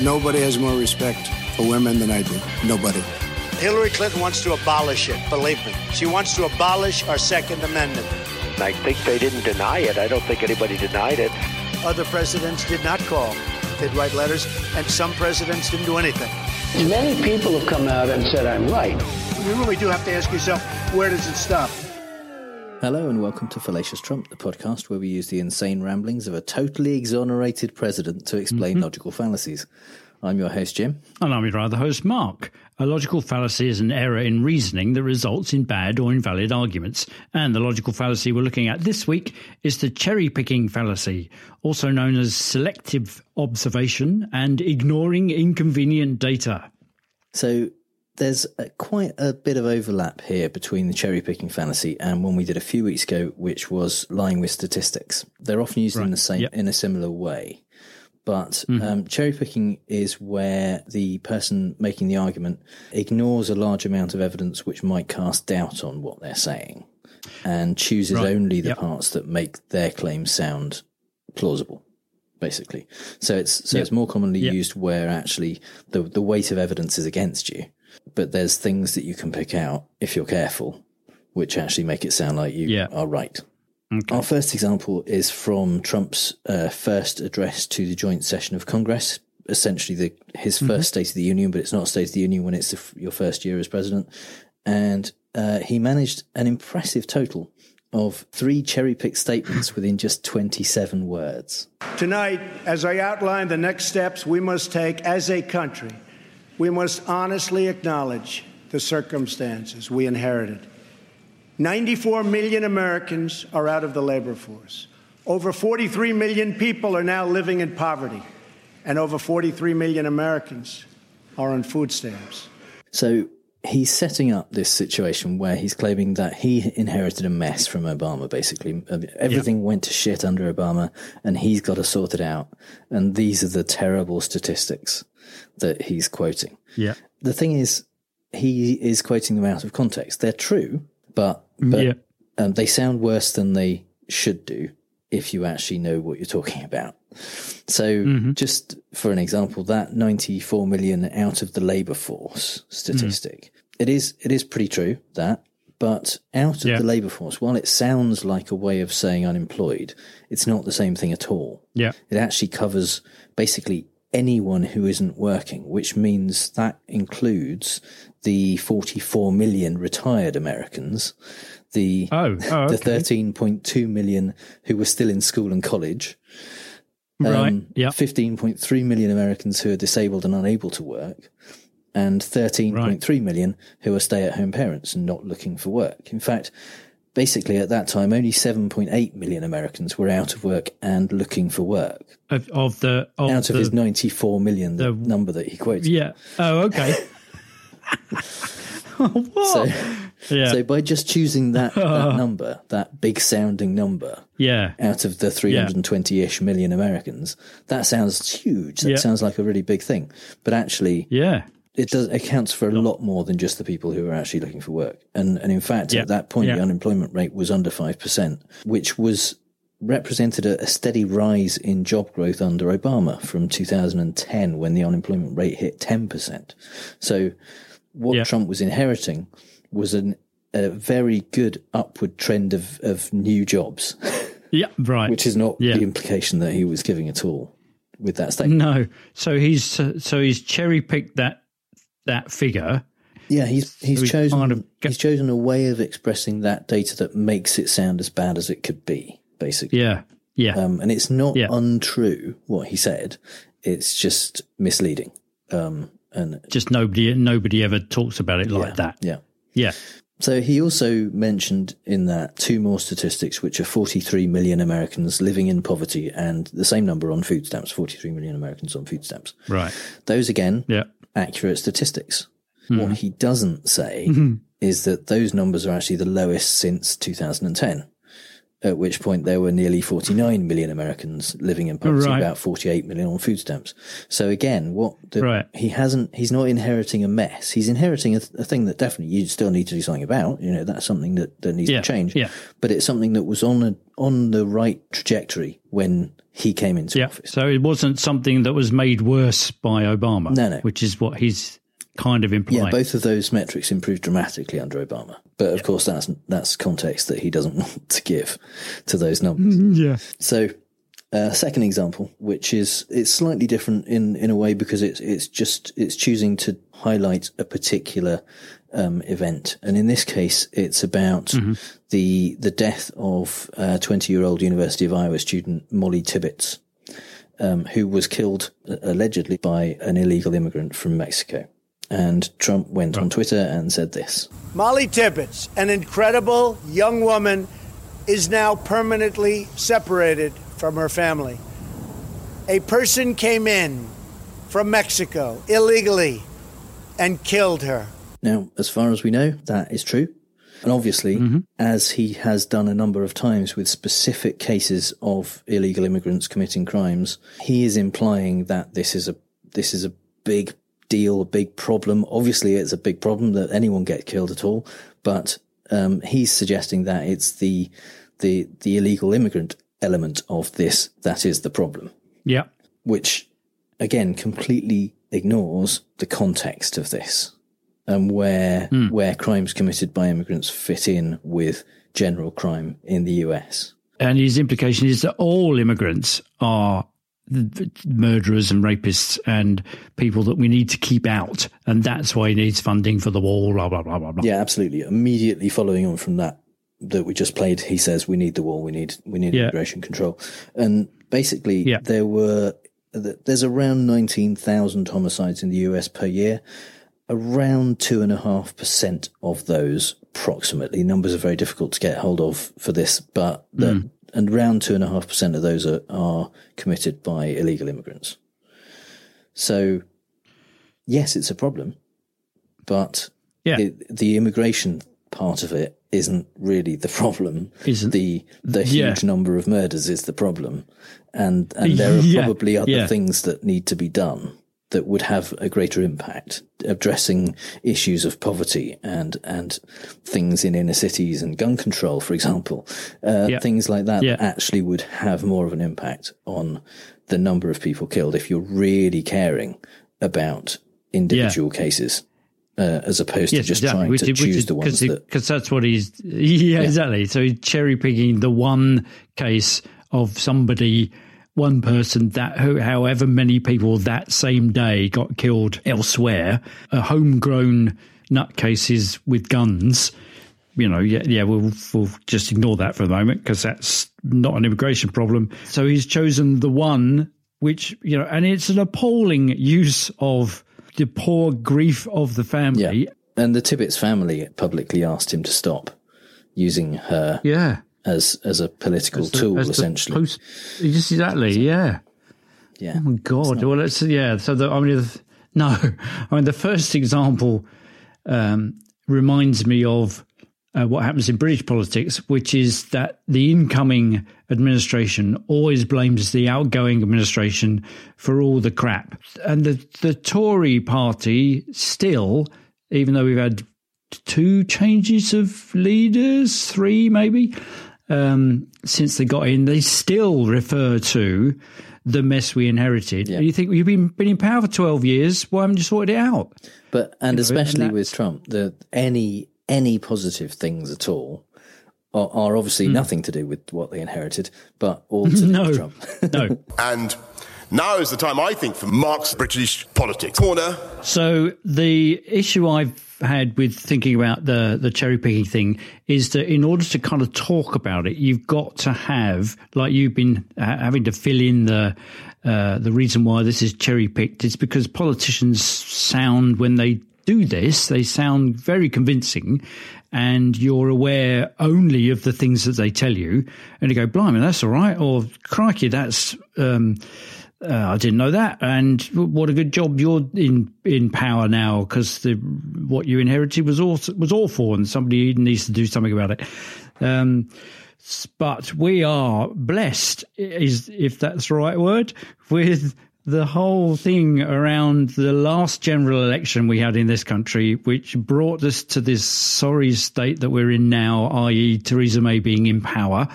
Nobody has more respect for women than I do. Nobody. Hillary Clinton wants to abolish it, believe me. She wants to abolish our Second Amendment. I think they didn't deny it. I don't think anybody denied it. Other presidents did not call. They'd write letters, and some presidents didn't do anything. Many people have come out and said I'm right. You really do have to ask yourself, where does it stop? Hello and welcome to Fallacious Trump, the podcast where we use the insane ramblings of a totally exonerated president to explain Mm-hmm. logical fallacies. I'm your host, Jim. And I'm your other host, Mark. A logical fallacy is an error in reasoning that results in bad or invalid arguments. And the logical fallacy we're looking at this week is the cherry picking fallacy, also known as selective observation and ignoring inconvenient data. So there's a, quite a bit of overlap here between the cherry picking fantasy and one we did a few weeks ago, which was lying with statistics. They're often used in the same Yep. in a similar way. But um, cherry picking is where the person making the argument ignores a large amount of evidence which might cast doubt on what they're saying and chooses Right. only the Yep. parts that make their claim sound plausible basically so it's so Yep. it's more commonly Yep. used where actually the the weight of evidence is against you but there's things that you can pick out if you're careful which actually make it sound like you Yeah. are right Okay. our first example is from Trump's uh, first address to the joint session of Congress. Essentially, the, his Mm-hmm. first State of the Union, but it's not a State of the Union when it's the, your first year as president. And uh, he managed an impressive total of three cherry picked statements within just 27 words. Tonight, as I outline the next steps we must take as a country, we must honestly acknowledge the circumstances we inherited. 94 million Americans are out of the labor force. Over 43 million people are now living in poverty, and over 43 million Americans are on food stamps. So he's setting up this situation where he's claiming that he inherited a mess from Obama, basically. Uh, Everything went to shit under Obama and he's got to sort it out. And these are the terrible statistics that he's quoting. Yeah. The thing is, he is quoting them out of context. They're true, but, but Yeah. um, they sound worse than they should do if you actually know what you're talking about. So, just for an example, that 94 million out of the labor force statistic, it is it is pretty true that, but out of Yeah. the labor force, while it sounds like a way of saying unemployed, it's not the same thing at all. Yeah. It actually covers basically anyone who isn't working, which means that includes the 44 million retired Americans, the Oh, oh, the 13.2 million who were still in school and college, right. um, Yeah. 15.3 million Americans who are disabled and unable to work, and 13.3 million who are stay at home parents and not looking for work. In fact, basically at that time, only 7.8 million Americans were out of work and looking for work Of, of the of out of the, his 94 million, the, the- number that he quoted. Yeah. Oh, okay. what? So, yeah. so by just choosing that, that number, that big sounding number, yeah. out of the 320-ish million Americans, that sounds huge. That Yeah. sounds like a really big thing. But actually, Yeah. It does accounts for a lot more than just the people who are actually looking for work. And and in fact, Yeah. at that point, Yeah. the unemployment rate was under five percent, which was represented a, a steady rise in job growth under Obama from 2010 when the unemployment rate hit 10%. So what Yeah. Trump was inheriting was an, a very good upward trend of, of new jobs, Yeah. Right. which is not the implication that he was giving at all with that statement. No. So he's so he's cherry picked that that figure. Yeah, he's he's So chosen kind of get- he's chosen a way of expressing that data that makes it sound as bad as it could be, basically. Yeah. Yeah. Um, and it's not Yeah. untrue what he said; it's just misleading. Um, and Just nobody nobody ever talks about it like yeah, that. Yeah. Yeah. So he also mentioned in that two more statistics, which are 43 million Americans living in poverty and the same number on food stamps, 43 million Americans on food stamps. Right. Those again, Yeah. Accurate statistics. What hmm. he doesn't say hmm. is that those numbers are actually the lowest since 2010, at which point there were nearly 49 million Americans living in poverty, Right. about 48 million on food stamps. So again, what the, Right. he hasn't, he's not inheriting a mess. He's inheriting a, a thing that definitely you still need to do something about. You know, that's something that, that needs Yeah, to change. yeah. But it's something that was on a, on the right trajectory when he came into Yeah. office. So it wasn't something that was made worse by Obama. No, no. Which is what he's kind of implying. Yeah, both of those metrics improved dramatically under Obama. But of course, that's that's context that he doesn't want to give to those numbers. Yeah. So, uh, second example, which is it's slightly different in in a way because it's it's just it's choosing to highlight a particular um, event, and in this case, it's about the the death of twenty year old University of Iowa student Molly Tibbetts, um, who was killed uh, allegedly by an illegal immigrant from Mexico. And Trump went on Twitter and said this. Molly Tibbetts, an incredible young woman, is now permanently separated from her family. A person came in from Mexico illegally and killed her. Now, as far as we know, that is true. And obviously, as he has done a number of times with specific cases of illegal immigrants committing crimes, he is implying that this is a this is a big deal, a big problem. Obviously, it's a big problem that anyone get killed at all, but um, he's suggesting that it's the the the illegal immigrant element of this that is the problem Yeah. which again completely ignores the context of this and where hmm. where crimes committed by immigrants fit in with general crime in the US. And his implication is that all immigrants are murderers and rapists and people that we need to keep out. And that's why he needs funding for the wall, blah, blah, blah, blah, blah. Yeah, absolutely. Immediately following on from that that we just played, he says we need the wall, we need we need Yeah. immigration control. And basically Yeah. there were there's around 19,000 homicides in the US per year. Around two and a half percent of those, approximately, numbers are very difficult to get hold of for this, but the, hmm. and around two and a half percent of those are, are committed by illegal immigrants. So, yes, it's a problem, but Yeah. it, the immigration part of it isn't really the problem. Isn't. the the Yeah. huge number of murders is the problem, and and there are Yeah. probably other Yeah. things that need to be done that would have a greater impact, addressing issues of poverty and and things in inner cities and gun control, for example, uh, Yeah. things like that Yeah. that actually would have more of an impact on the number of people killed if you're really caring about individual cases. Uh, as opposed to just trying to choose the ones that because that's what he's yeah, exactly. So he's cherry picking the one case of somebody, one person that however many people that same day got killed elsewhere, a homegrown nutcases with guns. You know, yeah, yeah, we'll, we'll just ignore that for the moment because that's not an immigration problem. So he's chosen the one which you know, and it's an appalling use of the poor grief of the family. Yeah. And the Tibbetts family publicly asked him to stop using her Yeah. As as a political As the- tool, essentially. Post, just exactly. Yeah. yeah. Oh my God. Well, it's yeah. So the I mean, the, no. I mean, the first example um, reminds me of uh, what happens in British politics, which is that the incoming administration always blames the outgoing administration for all the crap, and the the Tory party still, even though we've had two changes of leaders, three maybe, um, since they got in, they still refer to the mess we inherited. And you think you've been been in power for twelve years? Why haven't you sorted it out? But and especially and with Trump, the any any positive things at all are, are obviously nothing to do with what they inherited, but all to do. No. with Trump. No. And now is the time, I think, for Mark's British politics corner. So the issue I've had with thinking about the the cherry picking thing is that in order to kind of talk about it, you've got to have like you've been ha- having to fill in the uh, the reason why this is cherry picked. It's because politicians sound when they do this, they sound very convincing. and you're aware only of the things that they tell you, and you go, "Blimey, that's all right," or "Crikey, that's." Um, uh, I didn't know that, and what a good job you're in in power now because what you inherited was all was awful, and somebody needs to do something about it. Um, but we are blessed, is if that's the right word, with the whole thing around the last general election we had in this country, which brought us to this sorry state that we're in now, i.e., Theresa May being in power.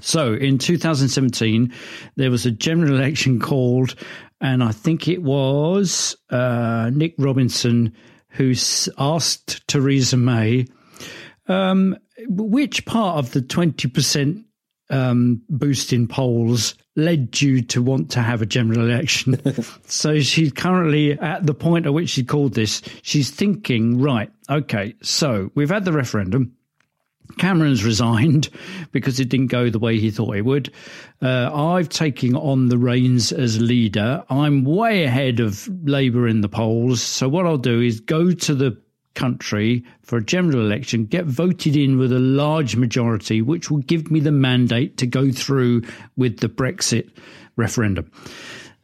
So in 2017, there was a general election called, and I think it was uh, Nick Robinson who asked Theresa May um, which part of the 20% um, boost in polls led you to want to have a general election. so she's currently at the point at which she called this, she's thinking, right, okay, so we've had the referendum. Cameron's resigned because it didn't go the way he thought it would. Uh, I've taken on the reins as leader. I'm way ahead of Labour in the polls. So what I'll do is go to the country for a general election, get voted in with a large majority, which will give me the mandate to go through with the Brexit referendum,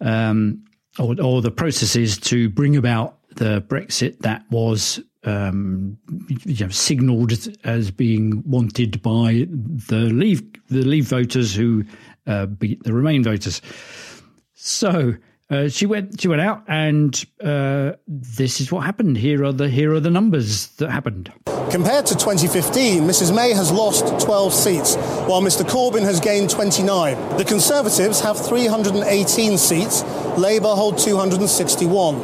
um, or, or the processes to bring about the Brexit that was um, you know, signalled as being wanted by the Leave the Leave voters who uh, beat the Remain voters. So uh, she went. She went out, and uh, this is what happened. Here are the here are the numbers that happened. Compared to 2015, Mrs May has lost 12 seats, while Mr Corbyn has gained 29. The Conservatives have 318 seats. Labour hold 261.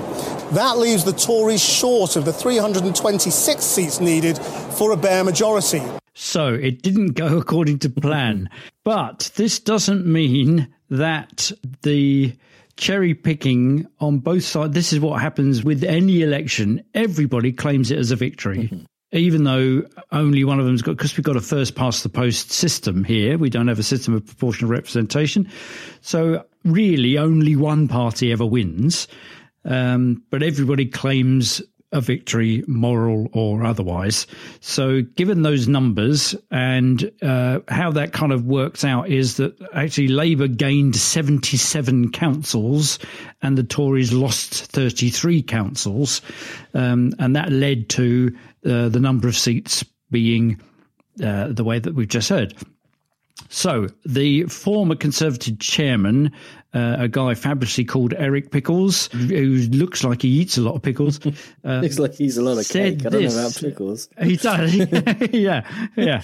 That leaves the Tories short of the 326 seats needed for a bare majority. So it didn't go according to plan. but this doesn't mean that the cherry picking on both sides. This is what happens with any election. Everybody claims it as a victory. Mm-hmm. Even though only one of them's got, because we've got a first past the post system here, we don't have a system of proportional representation. So really only one party ever wins. Um, but everybody claims a victory, moral or otherwise. So, given those numbers and uh, how that kind of works out, is that actually Labour gained 77 councils and the Tories lost 33 councils. Um, and that led to uh, the number of seats being uh, the way that we've just heard. So, the former Conservative chairman, uh, a guy fabulously called Eric Pickles, who looks like he eats a lot of pickles. Uh, looks like he's a lot of cake. I don't this. know about pickles. He does. yeah, yeah.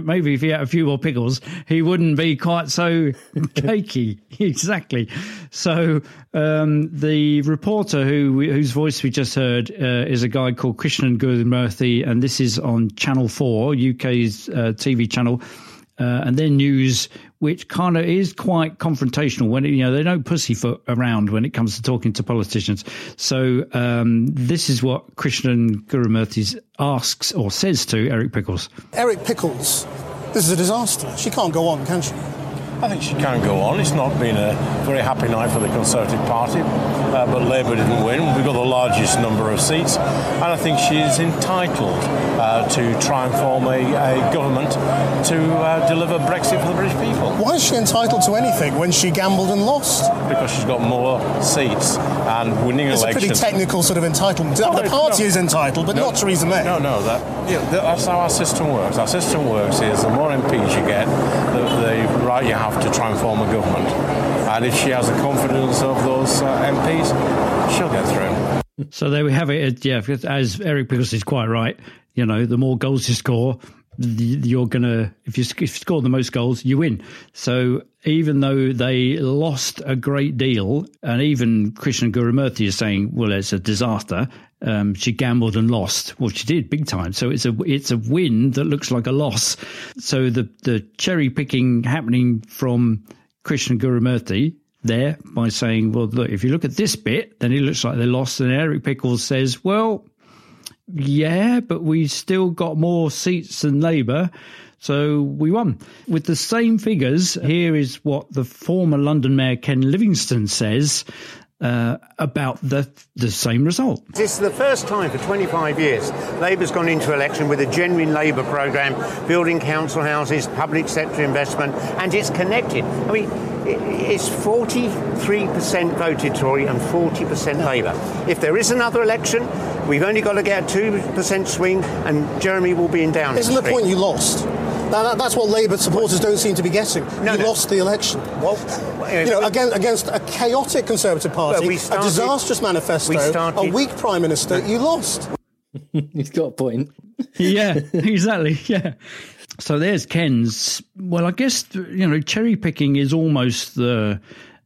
Maybe if he had a few more pickles, he wouldn't be quite so cakey. exactly. So, um, the reporter who whose voice we just heard uh, is a guy called Krishnan Guru-Murthy, and this is on Channel 4, UK's uh, TV channel uh, and then news which kind of is quite confrontational when you know they don't pussyfoot around when it comes to talking to politicians. So um, this is what Krishnan Guru-Murthy asks or says to Eric Pickles. Eric Pickles, this is a disaster. She can't go on, can she? I think she can go on. It's not been a very happy night for the Conservative Party, uh, but Labour didn't win. We've got the largest number of seats, and I think she is entitled uh, to try and form a, a government to uh, deliver Brexit for the British people. Why is she entitled to anything when she gambled and lost? Because she's got more seats and winning it's elections. It's a pretty technical sort of entitlement. the party no, is entitled, but no, not Theresa May. No, no, that, yeah, that's how our system works. Our system works is the more MPs you get, the, the right you have to try and form a government. And if she has the confidence of those uh, MPs, she'll get through. So there we have it. Yeah, as Eric Pickles is quite right. You know, the more goals you score, you're gonna if you, if you score the most goals, you win. So even though they lost a great deal, and even Krishnan Guru-Murthy is saying, well, it's a disaster. Um, she gambled and lost. Well, she did big time. So it's a it's a win that looks like a loss. So the the cherry picking happening from Krishnan Guru-Murthy there by saying, well, look, if you look at this bit, then it looks like they lost. And Eric Pickles says, well, yeah, but we still got more seats than Labour. So we won. With the same figures, here is what the former London Mayor Ken Livingstone says uh, about the the same result. This is the first time for 25 years Labour's gone into election with a genuine Labour programme, building council houses, public sector investment, and it's connected. I mean, it's 43% voted Tory and 40% Labour. If there is another election, we've only got to get a 2% swing and Jeremy will be in down. Isn't the point you lost? That, that's what Labour supporters don't seem to be getting. No, you no. lost the election. Well, you know, against, against a chaotic Conservative Party, Well, we started- a disastrous manifesto, we started- a weak Prime Minister, you lost. He's got a point. yeah, exactly. Yeah. So there's Ken's. Well, I guess you know cherry picking is almost the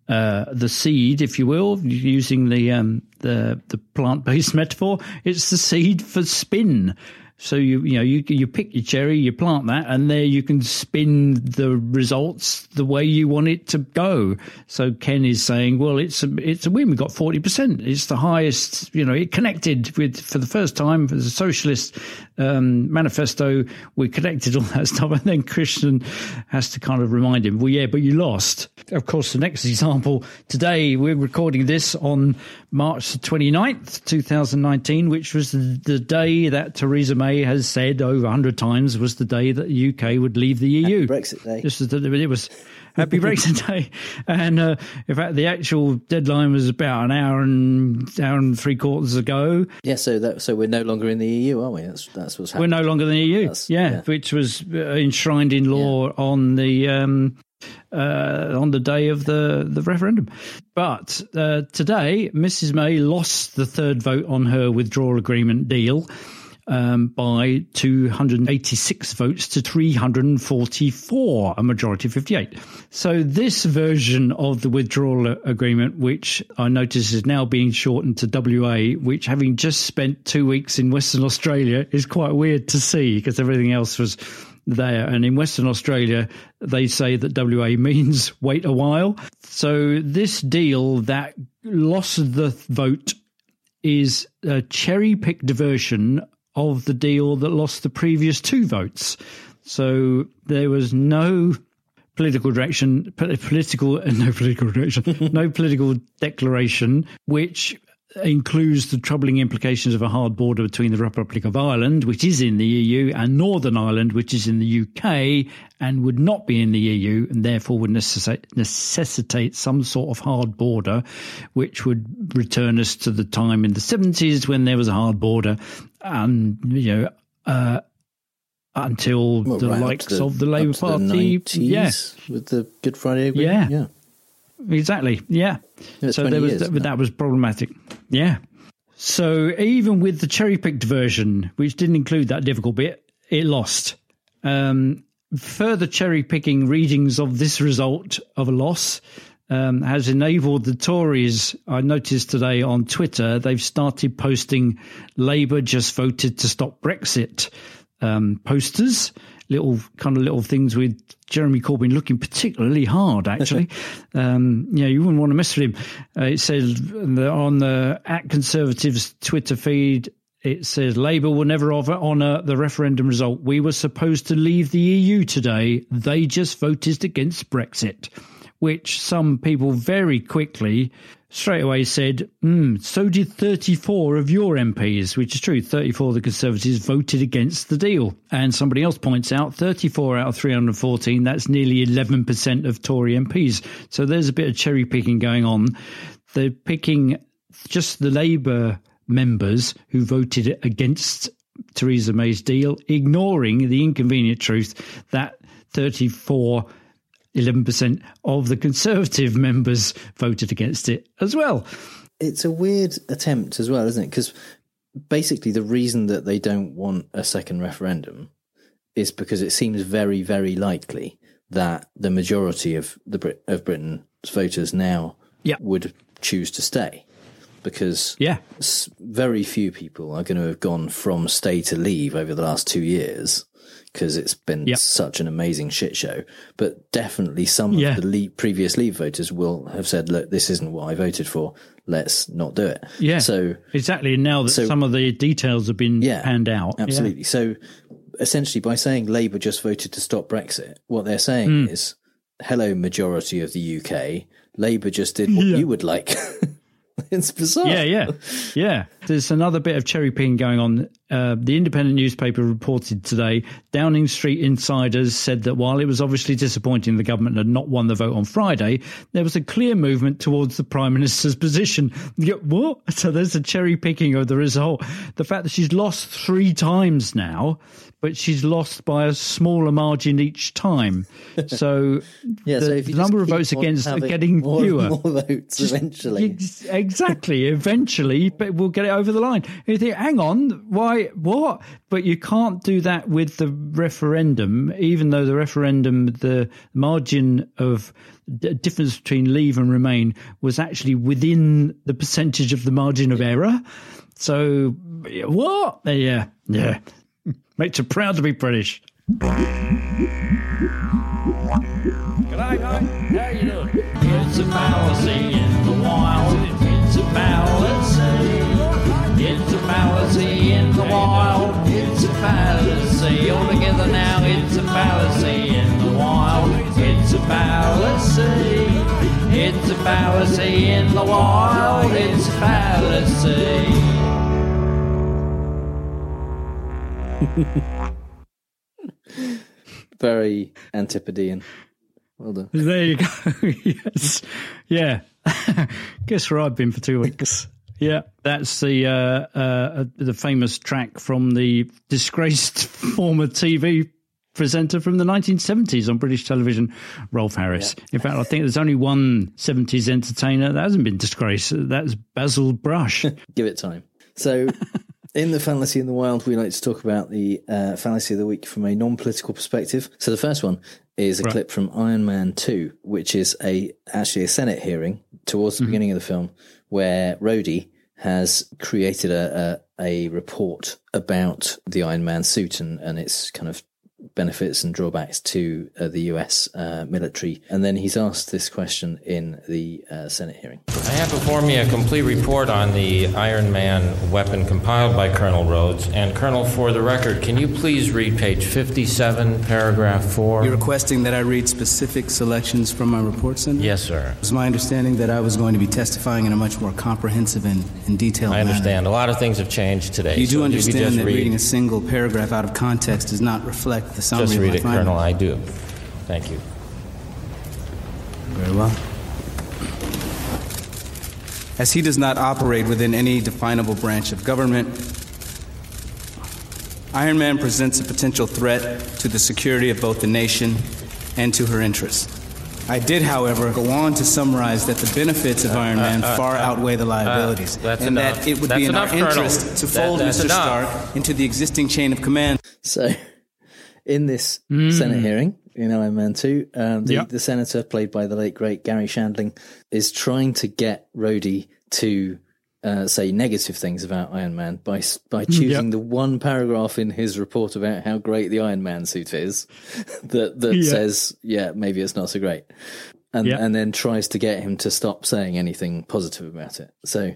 uh, the seed, if you will, using the um, the the plant based metaphor. It's the seed for spin. So you you know you you pick your cherry, you plant that, and there you can spin the results the way you want it to go. So Ken is saying, well, it's a it's a win. We got forty percent. It's the highest. You know, it connected with for the first time for the socialist um, manifesto. We connected all that stuff, and then Krishnan has to kind of remind him, well, yeah, but you lost. Of course, the next example today we're recording this on March the 29th, 2019, which was the, day that Theresa May has said over 100 times was the day that the UK would leave the EU. Brexit Day. This was the, it was Happy Brexit Day, and uh, in fact, the actual deadline was about an hour and hour and three quarters ago. Yeah, so that so we're no longer in the EU, are we? That's that's what's happening. We're no longer in the EU. Yeah, yeah. which was uh, enshrined in law on the um, uh, on the day of the the referendum. But uh, today, Mrs May lost the third vote on her withdrawal agreement deal. Um, by 286 votes to 344, a majority of 58. So this version of the withdrawal agreement, which I notice is now being shortened to WA, which having just spent two weeks in Western Australia is quite weird to see because everything else was there. And in Western Australia, they say that WA means wait a while. So this deal that lost the vote is a cherry picked version of the deal that lost the previous two votes. So there was no political direction, po- political, no political direction, no political declaration, which includes the troubling implications of a hard border between the Republic of Ireland, which is in the EU, and Northern Ireland, which is in the UK and would not be in the EU, and therefore would necessitate, necessitate some sort of hard border, which would return us to the time in the 70s when there was a hard border, and, you know, uh, until Well, the right likes the- of the Labour the Party. 90s yeah, with the Good Friday Agreement. Yeah. yeah. Exactly. Yeah. So there was years that, that was problematic. Yeah. So even with the cherry picked version, which didn't include that difficult bit, it lost. Um, further cherry picking readings of this result of a loss um, has enabled the Tories. I noticed today on Twitter they've started posting Labour just voted to stop Brexit um, posters, little kind of little things with Jeremy Corbyn looking particularly hard. Actually, um, yeah, you wouldn't want to mess with him. Uh, it says on the at Conservatives Twitter feed. It says Labour will never honour the referendum result. We were supposed to leave the EU today. They just voted against Brexit, which some people very quickly straight away said, mm, so did 34 of your MPs, which is true. 34 of the Conservatives voted against the deal. And somebody else points out 34 out of 314, that's nearly 11% of Tory MPs. So there's a bit of cherry picking going on. They're picking just the Labour members who voted against Theresa May's deal, ignoring the inconvenient truth that 34 11% of the Conservative members voted against it as well. It's a weird attempt as well, isn't it? Because basically, the reason that they don't want a second referendum is because it seems very, very likely that the majority of the Brit- of Britain's voters now Yeah. would choose to stay. Because Yeah. very few people are going to have gone from stay to leave over the last two years because it's been Yeah. such an amazing shit show. But definitely some Yeah. of the le- previous leave voters will have said, look, this isn't what I voted for. Let's not do it. Yeah. So exactly. And now that so- some of the details have been Yeah, panned out. yeah. Absolutely. So essentially, by saying Labour just voted to stop Brexit, what they're saying Hmm. is, hello, majority of the UK, Labour just did what Yeah. you would like. it's bizarre. Yeah, yeah, yeah. There's another bit of cherry picking going on. Uh, the Independent newspaper reported today Downing Street insiders said that while it was obviously disappointing the government had not won the vote on Friday, there was a clear movement towards the Prime Minister's position. What? So there's a cherry picking of the result. The fact that she's lost three times now but she's lost by a smaller margin each time. So yeah, the, so the number of votes against are getting more, fewer. More votes just, eventually. Exactly. eventually, but we'll get it over the line. You think, hang on, why, what? But you can't do that with the referendum, even though the referendum, the margin of the difference between leave and remain was actually within the percentage of the margin of error. So, what? Yeah, yeah. Makes you proud to be British. G'day, mate. How you doing? It's a fallacy in the wild. It's a fallacy. It's a fallacy in the wild. It's a fallacy. All together now, it's a fallacy in the wild. It's a fallacy. It's a fallacy in the wild. It's a fallacy. Very Antipodean. Well done. There you go. yes. Yeah. Guess where I've been for two weeks. Yeah, that's the uh, uh, the famous track from the disgraced former TV presenter from the 1970s on British television, Rolf Harris. Yeah. In fact, I think there's only one 70s entertainer that hasn't been disgraced. That's Basil Brush. Give it time. So in the Fallacy in the Wild, we like to talk about the uh, Fallacy of the Week from a non political perspective. So the first one is a right. clip from Iron Man 2, which is a actually a Senate hearing towards the mm-hmm. beginning of the film where Rhodey has created a, a, a report about the Iron Man suit and, and its kind of benefits and drawbacks to uh, the US uh, military. And then he's asked this question in the uh, Senate hearing. I have before me a complete report on the Iron Man weapon compiled by Colonel Rhodes. And, Colonel, for the record, can you please read page 57, paragraph 4? You're requesting that I read specific selections from my report, Senator? Yes, sir. It was my understanding that I was going to be testifying in a much more comprehensive and, and detailed I understand. Manner. A lot of things have changed today. You do so understand that read... reading a single paragraph out of context does not reflect the summary Just read it, findings. Colonel. I do. Thank you. Very well. As he does not operate within any definable branch of government, Iron Man presents a potential threat to the security of both the nation and to her interests. I did, however, go on to summarize that the benefits of Iron Man uh, uh, far uh, outweigh the liabilities, and enough. that it would that's be in enough, our Colonel. interest to fold that, Mr. enough. Stark into the existing chain of command. So, in this Mm. Senate hearing in Iron Man 2, um, the, Yep. the senator, played by the late, great Garry Shandling, is trying to get Rhodey to uh, say negative things about Iron Man by by choosing Yep. the one paragraph in his report about how great the Iron Man suit is that that Yeah. says, yeah, maybe it's not so great. And, Yep. and then tries to get him to stop saying anything positive about it. So,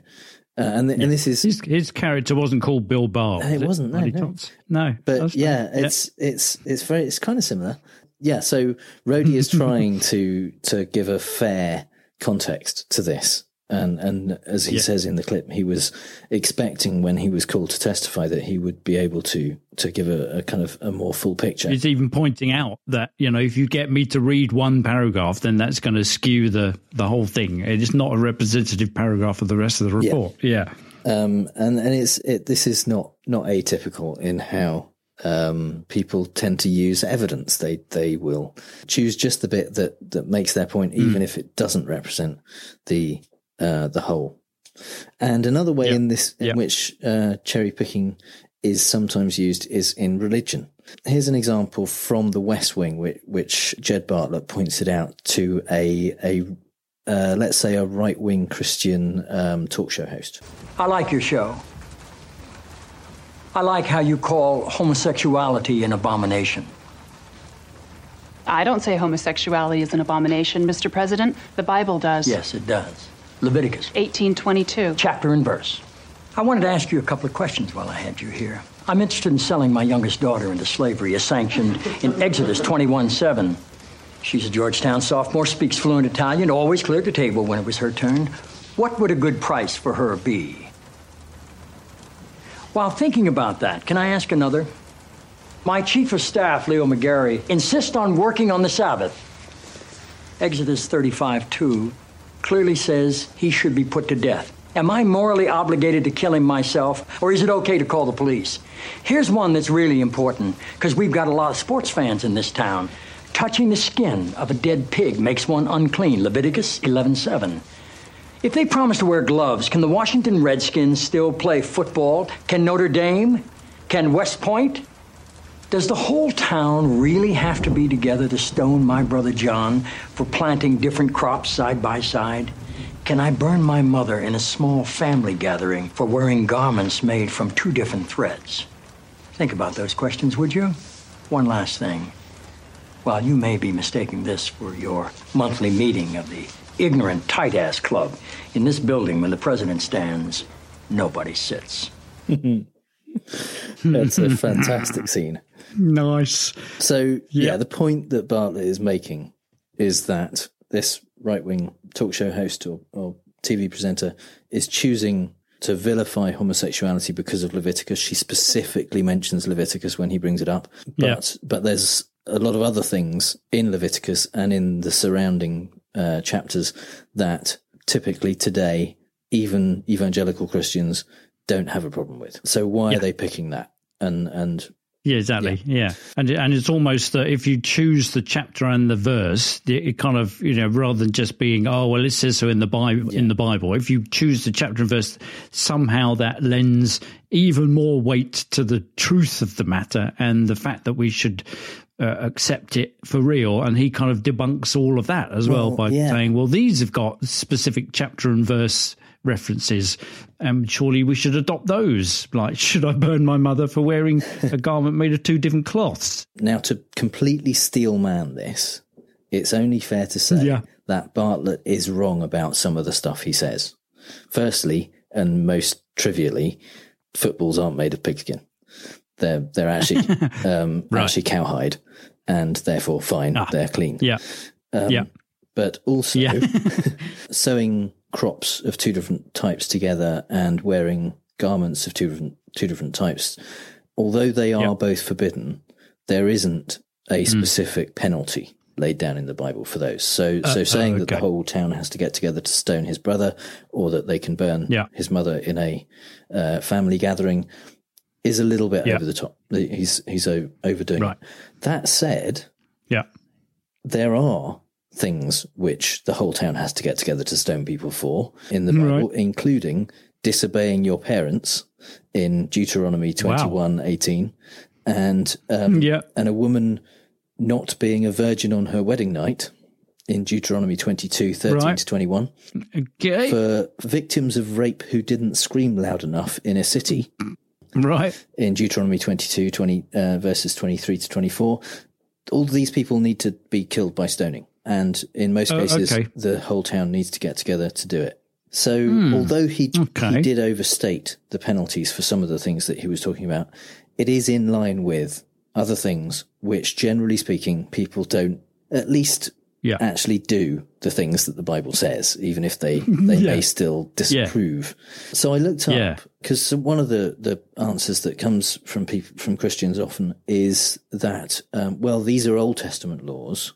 uh, and, th- and this is His, his character wasn't called Bill Barr. it was wasn't, no, no. No. but yeah, it's it's it's very it's kind of similar. Yeah, so Rhodey is trying to to give a fair context to this, and and as he Yeah. says in the clip, he was expecting when he was called to testify that he would be able to to give a, a kind of a more full picture. He's even pointing out that you know if you get me to read one paragraph, then that's going to skew the the whole thing. It's not a representative paragraph of the rest of the report. Yeah, Um, and and it's it, this is not not atypical in how um, people tend to use evidence. They they will choose just the bit that that makes their point, even if it doesn't represent the uh, the whole. And another way Yep. in this in Yep. which uh, cherry picking is sometimes used is in religion. Here's an example from The West Wing, which, which Jed Bartlet points it out to a a uh, let's say a right wing Christian um, talk show host. I like your show. I like how you call homosexuality an abomination. I don't say homosexuality is an abomination, Mr. President. The Bible does. Yes, it does. Leviticus 1822. chapter and verse. I wanted to ask you a couple of questions while I had you here. I'm interested in selling my youngest daughter into slavery as sanctioned in Exodus 21 7. She's a Georgetown sophomore, speaks fluent Italian, always cleared the table when it was her turn. What would a good price for her be? While thinking about that, can I ask another? My chief of staff, Leo McGarry, insists on working on the Sabbath. Exodus 35 2 clearly says he should be put to death. Am I morally obligated to kill him myself, or is it okay to call the police? Here's one that's really important, because we've got a lot of sports fans in this town. Touching the skin of a dead pig makes one unclean. Leviticus 11:7. If they promise to wear gloves, can the Washington Redskins still play football? Can Notre Dame? Can West Point? Does the whole town really have to be together to stone my brother John for planting different crops side by side? Can I burn my mother in a small family gathering for wearing garments made from two different threads? Think about those questions, would you? One last thing. While you may be mistaking this for your monthly meeting of the ignorant tight ass club, in this building when the president stands, nobody sits. That's a fantastic scene. Nice. So, yeah, the point that Bartlet is making is that this right wing talk show host or, or TV presenter is choosing to vilify homosexuality because of Leviticus. She specifically mentions Leviticus when he brings it up. But Yeah. but there's a lot of other things in Leviticus and in the surrounding uh, chapters that typically today even evangelical Christians don't have a problem with. So why are they picking that? And and Yeah, exactly. Yeah. And and it's almost that if you choose the chapter and the verse, it it kind of you know rather than just being oh well it says so in the Bible in the Bible, if you choose the chapter and verse, somehow that lends even more weight to the truth of the matter and the fact that we should. Uh, accept it for real, and he kind of debunks all of that as well, Well, by yeah. saying, "Well, these have got specific chapter and verse references, and surely we should adopt those." Like, should I burn my mother for wearing a garment made of two different cloths? Now, to completely steel man this, it's only fair to say Yeah. that Bartlet is wrong about some of the stuff he says. Firstly, and most trivially, footballs aren't made of pigskin. They're they're actually um, Right. actually cowhide, and therefore fine. They're clean. Yeah. Um, Yeah. But also, yeah. sewing crops of two different types together and wearing garments of two different two different types, although they are both forbidden, there isn't a Hmm. specific penalty laid down in the Bible for those. So, Uh, so saying that the whole town has to get together to stone his brother, or that they can burn Yeah. his mother in a uh, family gathering, is a little bit Yeah. over the top. He's he's overdoing Right. it. That said, Yeah. there are things which the whole town has to get together to stone people for in the Right. Bible, including disobeying your parents in Deuteronomy twenty one eighteen, and um, Yeah. and a woman not being a virgin on her wedding night in Deuteronomy 22, 13 Right. to 21. Okay. For victims of rape who didn't scream loud enough in a city, Right. in Deuteronomy 22, 20, uh, verses 23 to 24, all these people need to be killed by stoning. And in most Oh, cases, okay. the whole town needs to get together to do it. So, Hmm. although he, Okay. he did overstate the penalties for some of the things that he was talking about, it is in line with other things which, generally speaking, people don't at least Yeah. actually do the things that the Bible says, even if they, they Yeah. may still disapprove. So I looked up because one of the, the answers that comes from people from Christians often is that um, well these are Old Testament laws,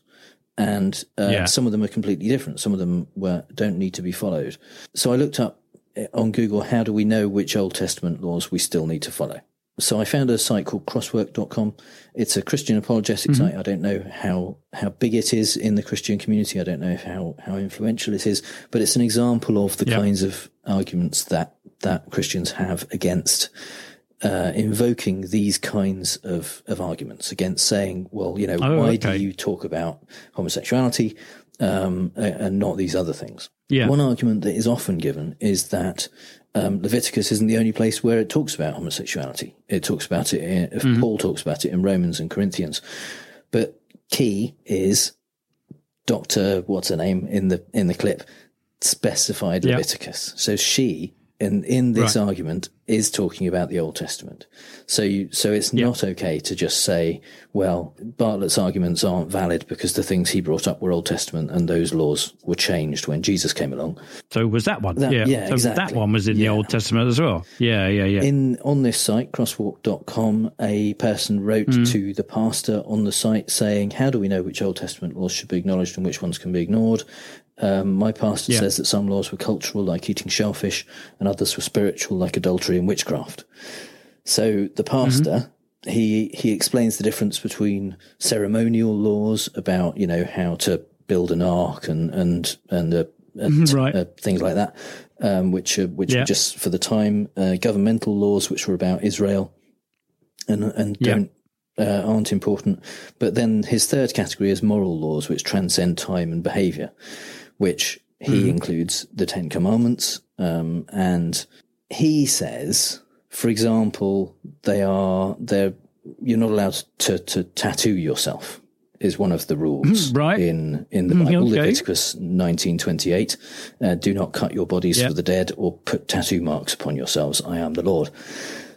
and uh, Yeah. some of them are completely different. Some of them were don't need to be followed. So I looked up uh, on Google how do we know which Old Testament laws we still need to follow. So I found a site called crosswalk.com. It's a Christian apologetic Mm-hmm. site. I don't know how, how big it is in the Christian community. I don't know how, how influential it is, but it's an example of the kinds of arguments that, that Christians have against uh, invoking these kinds of, of arguments against saying, well, you know, Oh, why okay. do you talk about homosexuality um, and not these other things? Yeah. One argument that is often given is that um, Leviticus isn't the only place where it talks about homosexuality. It talks about it, in, if Mm-hmm. Paul talks about it in Romans and Corinthians. But key is Dr. What's her name in the, in the clip specified. Leviticus. So she in in this Right. argument is talking about the Old Testament. So you, so it's not okay to just say, well, Bartlet's arguments aren't valid because the things he brought up were Old Testament and those laws were changed when Jesus came along. So was that one? That- yeah, yeah, so that one was in the Old Testament as well. Yeah, yeah, yeah. In on this site, crosswalk.com, a person wrote Mm. to the pastor on the site saying, How do we know which Old Testament laws should be acknowledged and which ones can be ignored? Um, my pastor Yeah. says that some laws were cultural, like eating shellfish, and others were spiritual, like adultery and witchcraft. So the pastor, he he explains the difference between ceremonial laws about you know how to build an ark and and and, uh, and Right. uh, things like that, um, which are, which Yeah. were just for the time, uh, governmental laws which were about Israel, and and Yeah. don't. Uh, aren't important, but then his third category is moral laws, which transcend time and behavior, which he Mhm. includes the Ten Commandments, um, and he says, for example, they are they're you're not allowed to to tattoo yourself is one of the rules Right. in in the Mm, Bible, okay. Leviticus nineteen twenty eight. Uh, do not cut your bodies Yeah. for the dead or put tattoo marks upon yourselves. I am the Lord.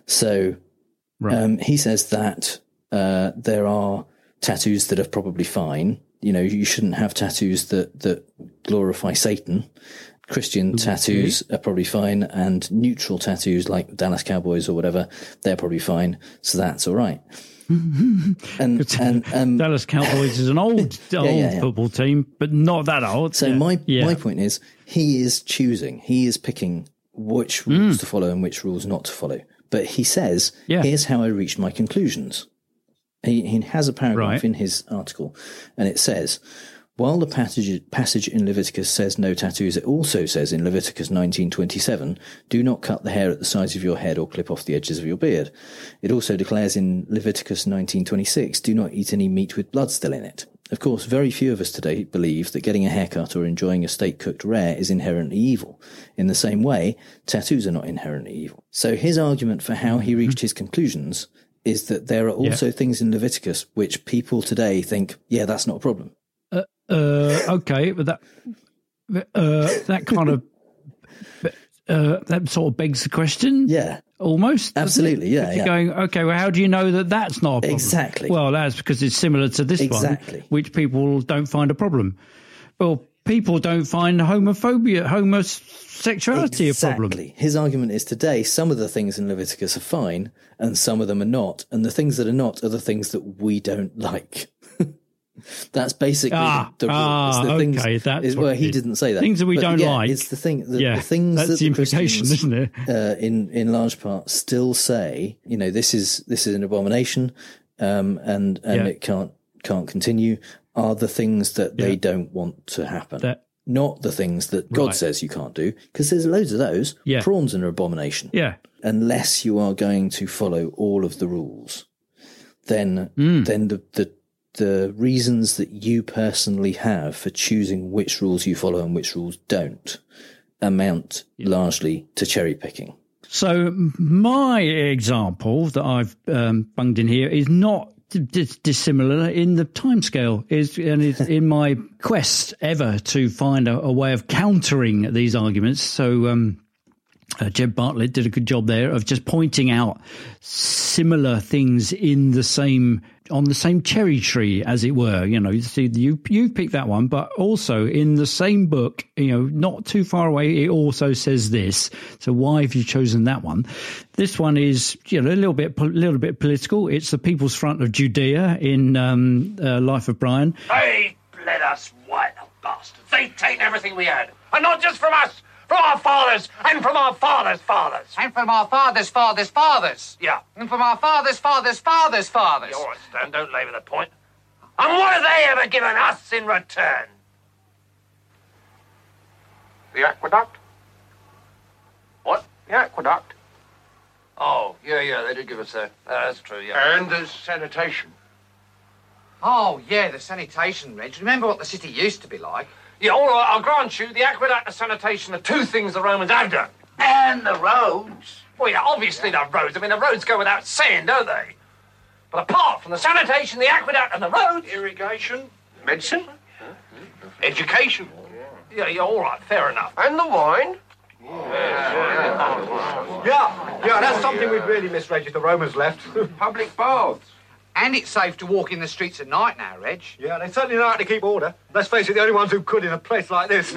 So Right. um, he says that uh, there are tattoos that are probably fine. You know, you shouldn't have tattoos that that glorify Satan. Christian tattoos are probably fine, and neutral tattoos like Dallas Cowboys or whatever, they're probably fine. So that's all right. and and um, Dallas Cowboys is an old old yeah, yeah. football team, but not that old. So Yeah. my Yeah. my point is, he is choosing, he is picking which rules to follow and which rules not to follow. But he says, Yeah. "Here's how I reached my conclusions." He, he has a paragraph Right. in his article, and it says, "While the passage passage in Leviticus says no tattoos, it also says in Leviticus 19:27, do not cut the hair at the sides of your head or clip off the edges of your beard. It also declares in Leviticus 19:26, do not eat any meat with blood still in it." Of course, very few of us today believe that getting a haircut or enjoying a steak cooked rare is inherently evil. In the same way, tattoos are not inherently evil. So his argument for how he reached his conclusions is that there are also things in Leviticus which people today think, yeah, that's not a problem. Uh, uh, okay, but that uh, that kind of uh, that sort of begs the question. Yeah, almost. Absolutely, yeah, yeah. going, okay, well, how do you know that that's not a problem? Exactly. Well, that's because it's similar to this Exactly. one, which people don't find a problem. Well, people don't find homophobia, homosexuality a problem. Exactly. His argument is today some of the things in Leviticus are fine and some of them are not. And the things that are not are the things that we don't like. That's basically Ah, the, ah, the things, okay, that's is he didn't say that. Things that we But don't yeah, like. It's the thing. The, Yeah, the things that's that the implication, Christians, isn't it? Uh, in in large part, still say, you know, this is this is an abomination, um, and and Yeah. it can't can't continue. Are the things that they don't want to happen, That- not the things that God Right. says you can't do, because there's loads of those. Yeah. Prawns are an abomination. Yeah. Unless you are going to follow all of the rules, then Hmm. then the, the the reasons that you personally have for choosing which rules you follow and which rules don't amount largely to cherry picking. So my example that I've um, bunged in here is not dissimilar in the timescale. Is and it's in my quest ever to find a, a way of countering these arguments. So. Um, uh, Jed Bartlet did a good job there of just pointing out similar things in the same on the same cherry tree, as it were. You know, you see, you you picked that one, but also in the same book, you know, not too far away, it also says this. So why have you chosen that one? This one is you know a little bit a little bit political. It's the People's Front of Judea in um, uh, Life of Brian. They bled us white, bastards. They taken everything we had. And not just from us, from our fathers and from our fathers' fathers. And from our fathers' fathers' fathers. Yeah. And from our fathers' fathers' fathers' fathers. All right, Stan, don't labour the point. And what have they ever given us in return? The aqueduct? What? The aqueduct. Oh, yeah, yeah, they did give us that. Uh, that's true, yeah. And the sanitation. Oh, yeah, the sanitation, Reg. Remember what the city used to be like? Yeah, all right, I'll grant you the aqueduct and sanitation are two things the Romans have done. And the roads. Well, yeah, obviously the roads. I mean, the roads go without saying, don't they? But apart from the sanitation, the aqueduct, and the roads... Irrigation. Medicine. Education. Yeah, yeah, all right, fair enough. And the wine. Yeah, yeah, that's something we'd really miss, Reg, the Romans left. Public baths. And it's safe to walk in the streets at night now, Reg. Yeah, they certainly know how to keep order. Let's face it, the only ones who could in a place like this.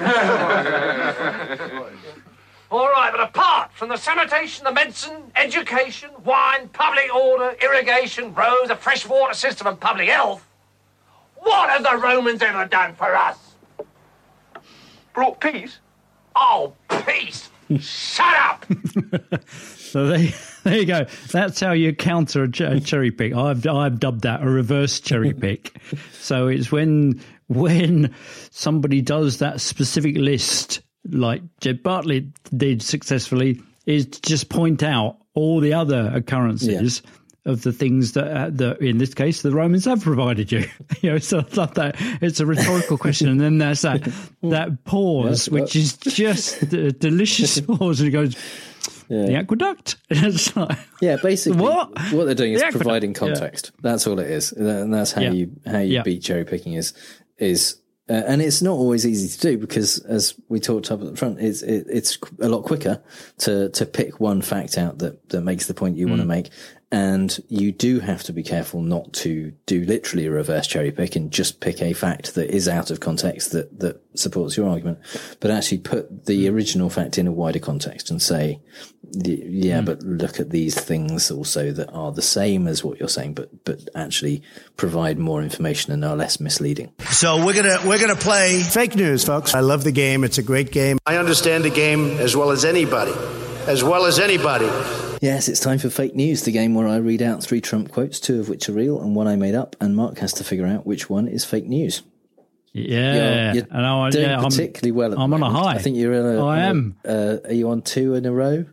All right, but apart from the sanitation, the medicine, education, wine, public order, irrigation, roads, a fresh water system, and public health, what have the Romans ever done for us? Brought peace? Oh, peace! Shut up! So there, there you go. That's how you counter a, ch- cherry pick. I've I've dubbed that a reverse cherry pick. so it's when when somebody does that specific list, like Jed Bartlet did successfully, is to just point out all the other occurrences. Of the things that, uh, that, in this case, the Romans have provided you. you know, so I thought that it's a rhetorical question, and then there's that that pause, Yeah, which is just a delicious pause, and it goes, the aqueduct. Yeah, basically, What? what they're doing is The providing yeah. context. That's all it is, and that's how Yeah. you how you Yeah. beat cherry picking is is. Uh, and it's not always easy to do because, as we talked up at the front, it's it, it's a lot quicker to to pick one fact out that that makes the point you want to Mm. make, and you do have to be careful not to do literally a reverse cherry pick and just pick a fact that is out of context that that supports your argument, but actually put the Mm. original fact in a wider context and say, yeah, Mm. but look at these things also that are the same as what you're saying, but but actually provide more information and are less misleading. So we're gonna we're gonna play fake news, folks. I love the game. It's a great game. I understand the game as well as anybody, as well as anybody. Yes, it's time for fake news, the game where I read out three Trump quotes, two of which are real and one I made up, and Mark has to figure out which one is fake news. Yeah, You're, you're and I- doing yeah, I'm- particularly well. At I'm on a high. I think you're in a. I on a- am. uh, are you on two in a row?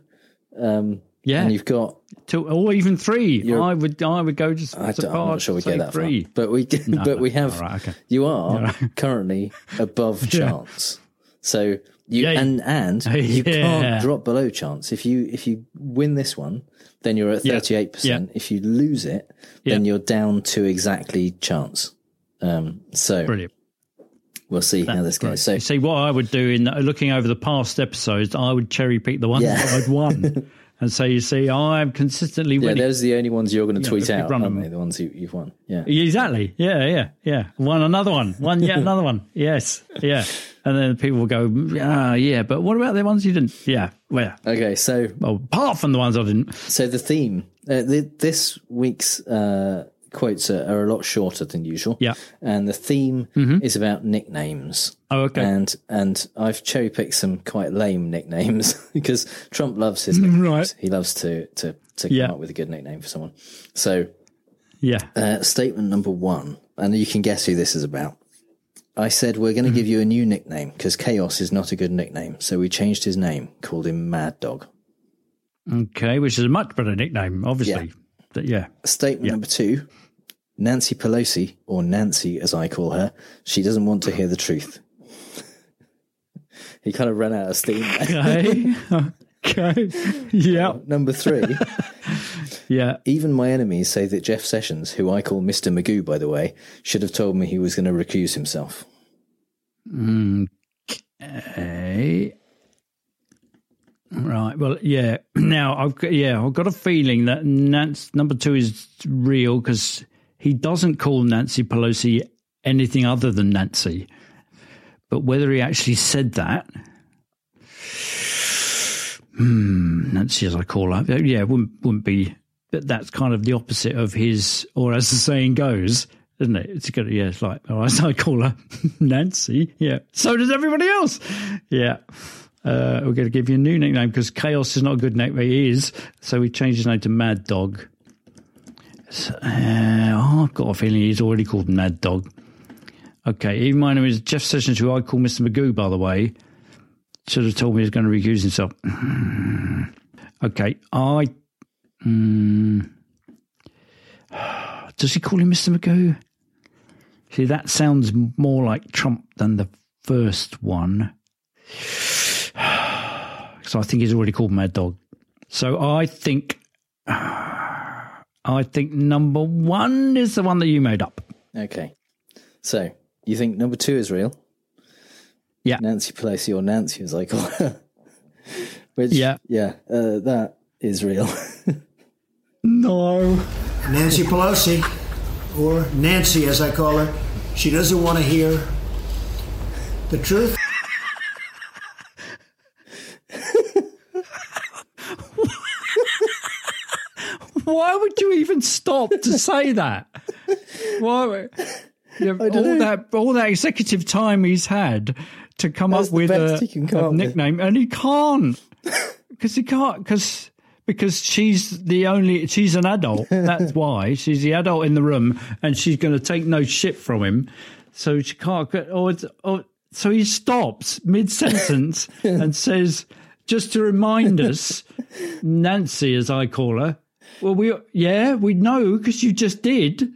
Um, Yeah. and you've got. two, or even 3 I would, I would go just. I I'm not sure we get that three. far, but we No, but no. we have. Right, okay. You are Yeah. currently above Yeah. chance, so you Yeah. and and you can't drop below chance. If you if you win this one, then you're at thirty eight percent. If you lose it, then Yeah. you're down to exactly chance. Um, so Brilliant. we'll see how this goes. So You see, what I would do in looking over the past episodes, I would cherry pick the ones Yeah. that I'd won. and so you see, I'm consistently winning. yeah, those are the only ones you're going to tweet out, aren't they? The ones you, you've won. Yeah. Exactly. Yeah, yeah, yeah. One another one. One yet another one. Yes. Yeah. And then people will go, ah, yeah, but what about the ones you didn't? Yeah. Well, Okay, so well, apart from the ones I didn't. So the theme, uh, the, this week's uh, quotes are, are a lot shorter than usual. Yeah. and the theme Mhm. is about nicknames. Oh, okay. And and I've cherry picked some quite lame nicknames because Trump loves his nicknames. Right. He loves to to to Yeah. come up with a good nickname for someone. So Yeah. uh, statement number one, and you can guess who this is about. I said we're going to give mm-hmm. you a new nickname because Chaos is not a good nickname, so we changed his name, called him Mad Dog. Okay, which is a much better nickname, obviously. But yeah. Statement number two Nancy Pelosi, or Nancy as I call her, she doesn't want to hear the truth. he kind of ran out of steam. Okay. okay. Yeah. Number three. Yeah. Even my enemies say that Jeff Sessions, who I call Mr. Magoo, by the way, should have told me he was going to recuse himself. Okay. Right. Well, yeah. Now I've got, yeah, I've got a feeling that Nance number two is real because he doesn't call Nancy Pelosi anything other than Nancy. But whether he actually said that, hmm, Nancy as I call her, yeah, wouldn't wouldn't be. But that's kind of the opposite of his, or as the saying goes, isn't it? It's gonna, yeah, it's like, oh, I call her Nancy, yeah. So does everybody else, yeah. Uh, we're going to give you a new nickname because Chaos is not a good nickname. he is. So we changed his name to Mad Dog. So, uh, oh, I've got a feeling he's already called Mad Dog. Okay, even my name is Jeff Sessions, who I call Mr. Magoo, by the way. Should have told me he was going to recuse himself. okay, I. Mm, does he call him Mr. Magoo? See, that sounds more like Trump than the first one. So I think he's already called Mad Dog. So I think. I think number one is the one that you made up. Okay. So you think number two is real? Yeah. Nancy Pelosi, or Nancy as I call her. Which, Yeah. Yeah. Uh, that is real. no. Nancy Pelosi, or Nancy as I call her, she doesn't want to hear the truth. Why would you even stop to say that? Why? Yeah, all know. that all that executive time he's had to come That's up with a, come a up with. nickname, and he can't because he can't because because she's the only she's an adult. That's why she's the adult in the room, and she's going to take no shit from him. So she can't. get- Or, or so he stops mid sentence and says, "Just to remind us, Nancy, as I call her." Well, we yeah we know because you just did.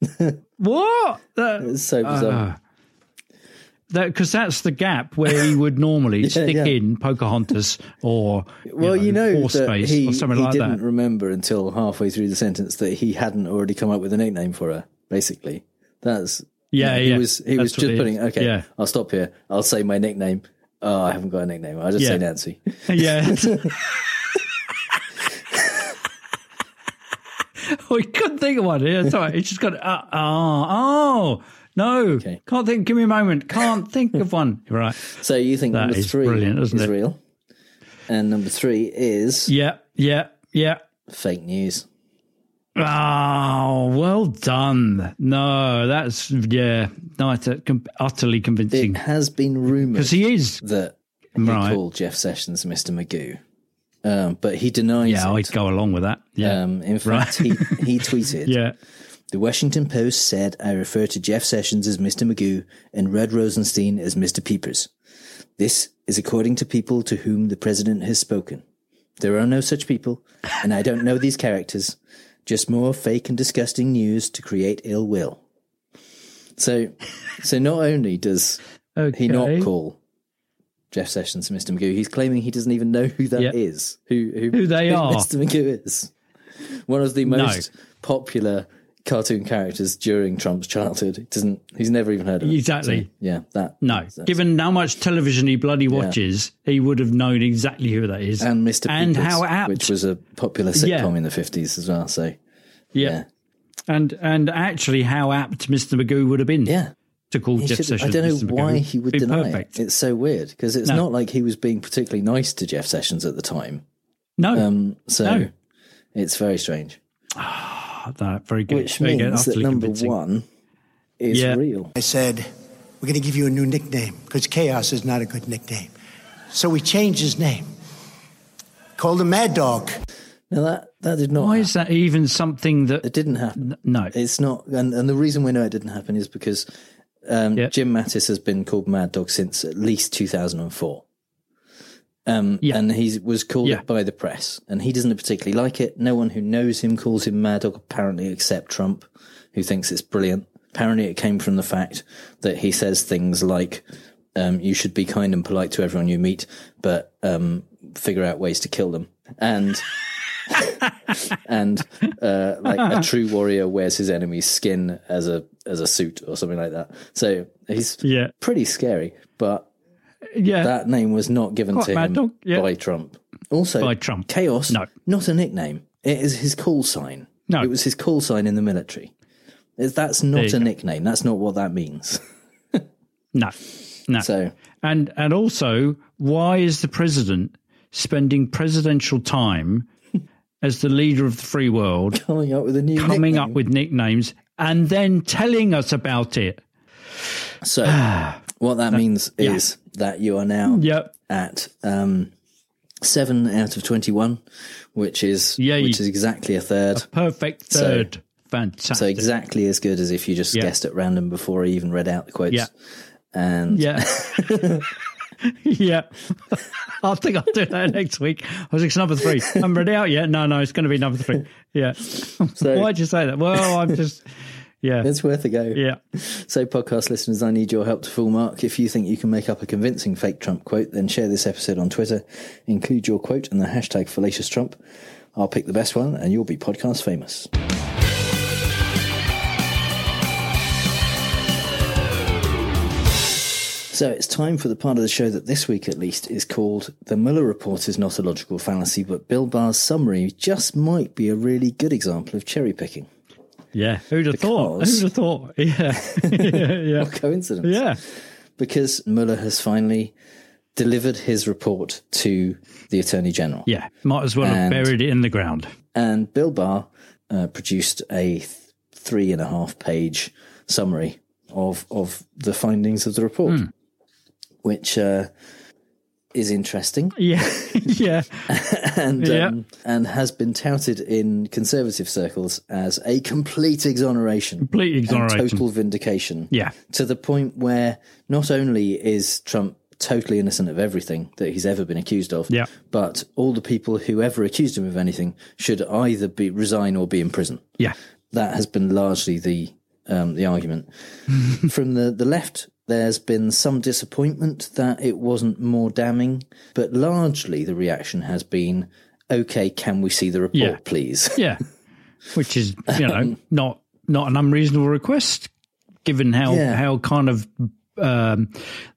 what? That, It's so bizarre. that because that's the gap where he would normally Yeah, stick yeah. in Pocahontas or Well, you know, Horse that Space he, or something he like didn't that. remember until halfway through the sentence that he hadn't already come up with a nickname for her. Basically, that's Yeah, he yeah. was he was That's what just putting okay. Yeah. I'll stop here. I'll say my nickname. Oh, I haven't got a nickname. I'll just say Nancy. yeah. we couldn't think of one. Yeah, it's all right. It's just got uh, oh oh no. Can't think. Give me a moment. Can't think of one. Right. So you think That number is three brilliant, isn't is it? real, and number three is Yeah. Yeah. Yeah. fake news. Oh, well done. No, that's yeah, no, it's com- utterly convincing. It has been rumored because he is that he Right. called Jeff Sessions Mr. Magoo, um, but he denies Yeah, it. I'd go along with that. Yeah. Um, in fact, he, he tweeted, Yeah. The Washington Post said I refer to Jeff Sessions as Mr. Magoo and Rod Rosenstein as Mr. Peepers. This is according to people to whom the president has spoken. There are no such people, and I don't know these characters. Just more fake and disgusting news to create ill will. So, so not only does he not call Jeff Sessions Mr. Magoo, he's claiming he doesn't even know who that is, Yeah. who who, Who they are. Mr. Magoo is. One of the No. most popular cartoon characters during Trump's childhood. He doesn't. He's never even heard of it. Exactly. So, yeah, that. No, given how much television he bloody watches, he would have known exactly who that is. and Mr. and Peepers, how apt, which was a popular sitcom Yeah. in the fifties as well. So yeah. and and actually how apt Mr. Magoo would have been. Yeah. to call he Jeff should- Sessions. I don't know Mr. why Magoo. he would Be deny perfect. it. It's so weird because it's No. not like he was being particularly nice to Jeff Sessions at the time. No, Um, so No. it's very strange. That very good. Which very good. means that utterly number convincing. one is Yeah. real. I said, we're going to give you a new nickname because chaos is not a good nickname. So we changed his name. Called him Mad Dog. Now that that did not. Why is that even something that it didn't happen? No, it's not. And, and the reason we know it didn't happen is because um, Jim Mattis has been called Mad Dog since at least 2004. Um, And he was called Yeah. it by the press, and he doesn't particularly like it. No one who knows him calls him Mad Dog, apparently, except Trump, who thinks it's brilliant. Apparently, it came from the fact that he says things like, um, "You should be kind and polite to everyone you meet, but um, figure out ways to kill them." And and uh, like a true warrior wears his enemy's skin as a as a suit or something like that. So he's yeah. pretty scary, but Yeah. that name was not given Quite to Mad him Dog, yeah. by Trump. Also, By Trump. chaos. No. not a nickname. It is his call sign. No. it was his call sign in the military. That's not a go. nickname. That's not what that means. No, no. So and and also, why is the president spending presidential time as the leader of the free world coming up with a new coming nickname. up with nicknames and then telling us about it? So what that means is that you are now Yep. at um, seven out of twenty-one, which is Yay. which is exactly a third. Perfect So- third. Fantastic. So exactly as good as if you just Yeah. guessed at random before I even read out the quotes. Yeah. And Yeah. yeah. I think I'll do that next week. I was it's number three. I'm ready out yet? No, no, it's going to be number three. Yeah. Why'd you say that? Well, I'm just, yeah. It's worth a go. Yeah. So, podcast listeners, I need your help to full mark. If you think you can make up a convincing fake Trump quote, then share this episode on Twitter. Include your quote and the hashtag fallacious Trump. I'll pick the best one and you'll be podcast famous. So it's time for the part of the show that this week at least is called The Mueller Report is not a logical fallacy, but Bill Barr's summary just might be a really good example of cherry picking. Yeah, who'd have thought? Who'd have thought? Yeah, yeah, yeah. What coincidence. Yeah. Because Mueller has finally delivered his report to the Attorney General. Yeah, might as well have buried it in the ground. And Bill Barr uh, produced a th- three and a half page summary of, of the findings of the report, Hmm. which uh, is interesting. Yeah, yeah. and Yeah. um, and has been touted in conservative circles as a complete exoneration, Complete exoneration. total vindication. Yeah. to the point where not only is Trump totally innocent of everything that he's ever been accused of, Yeah. but all the people who ever accused him of anything should either be resign or be in prison. Yeah. That has been largely the um, the argument from the the left. There's been some disappointment that it wasn't more damning, but largely the reaction has been, "Okay, can we see the report, Yeah. please?" Yeah, which is you know not not an unreasonable request, given how Yeah. how kind of um,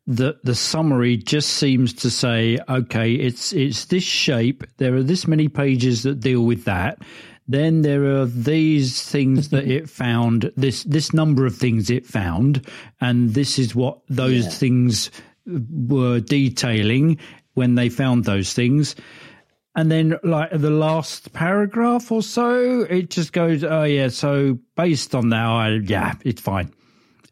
the the summary just seems to say, okay, it's it's this shape. There are this many pages that deal with that. Then there are these things that it found. This this number of things it found, and this is what those Yeah. things were detailing when they found those things. And then, like the last paragraph or so, it just goes, "Oh yeah." So based on that, I, yeah, it's fine.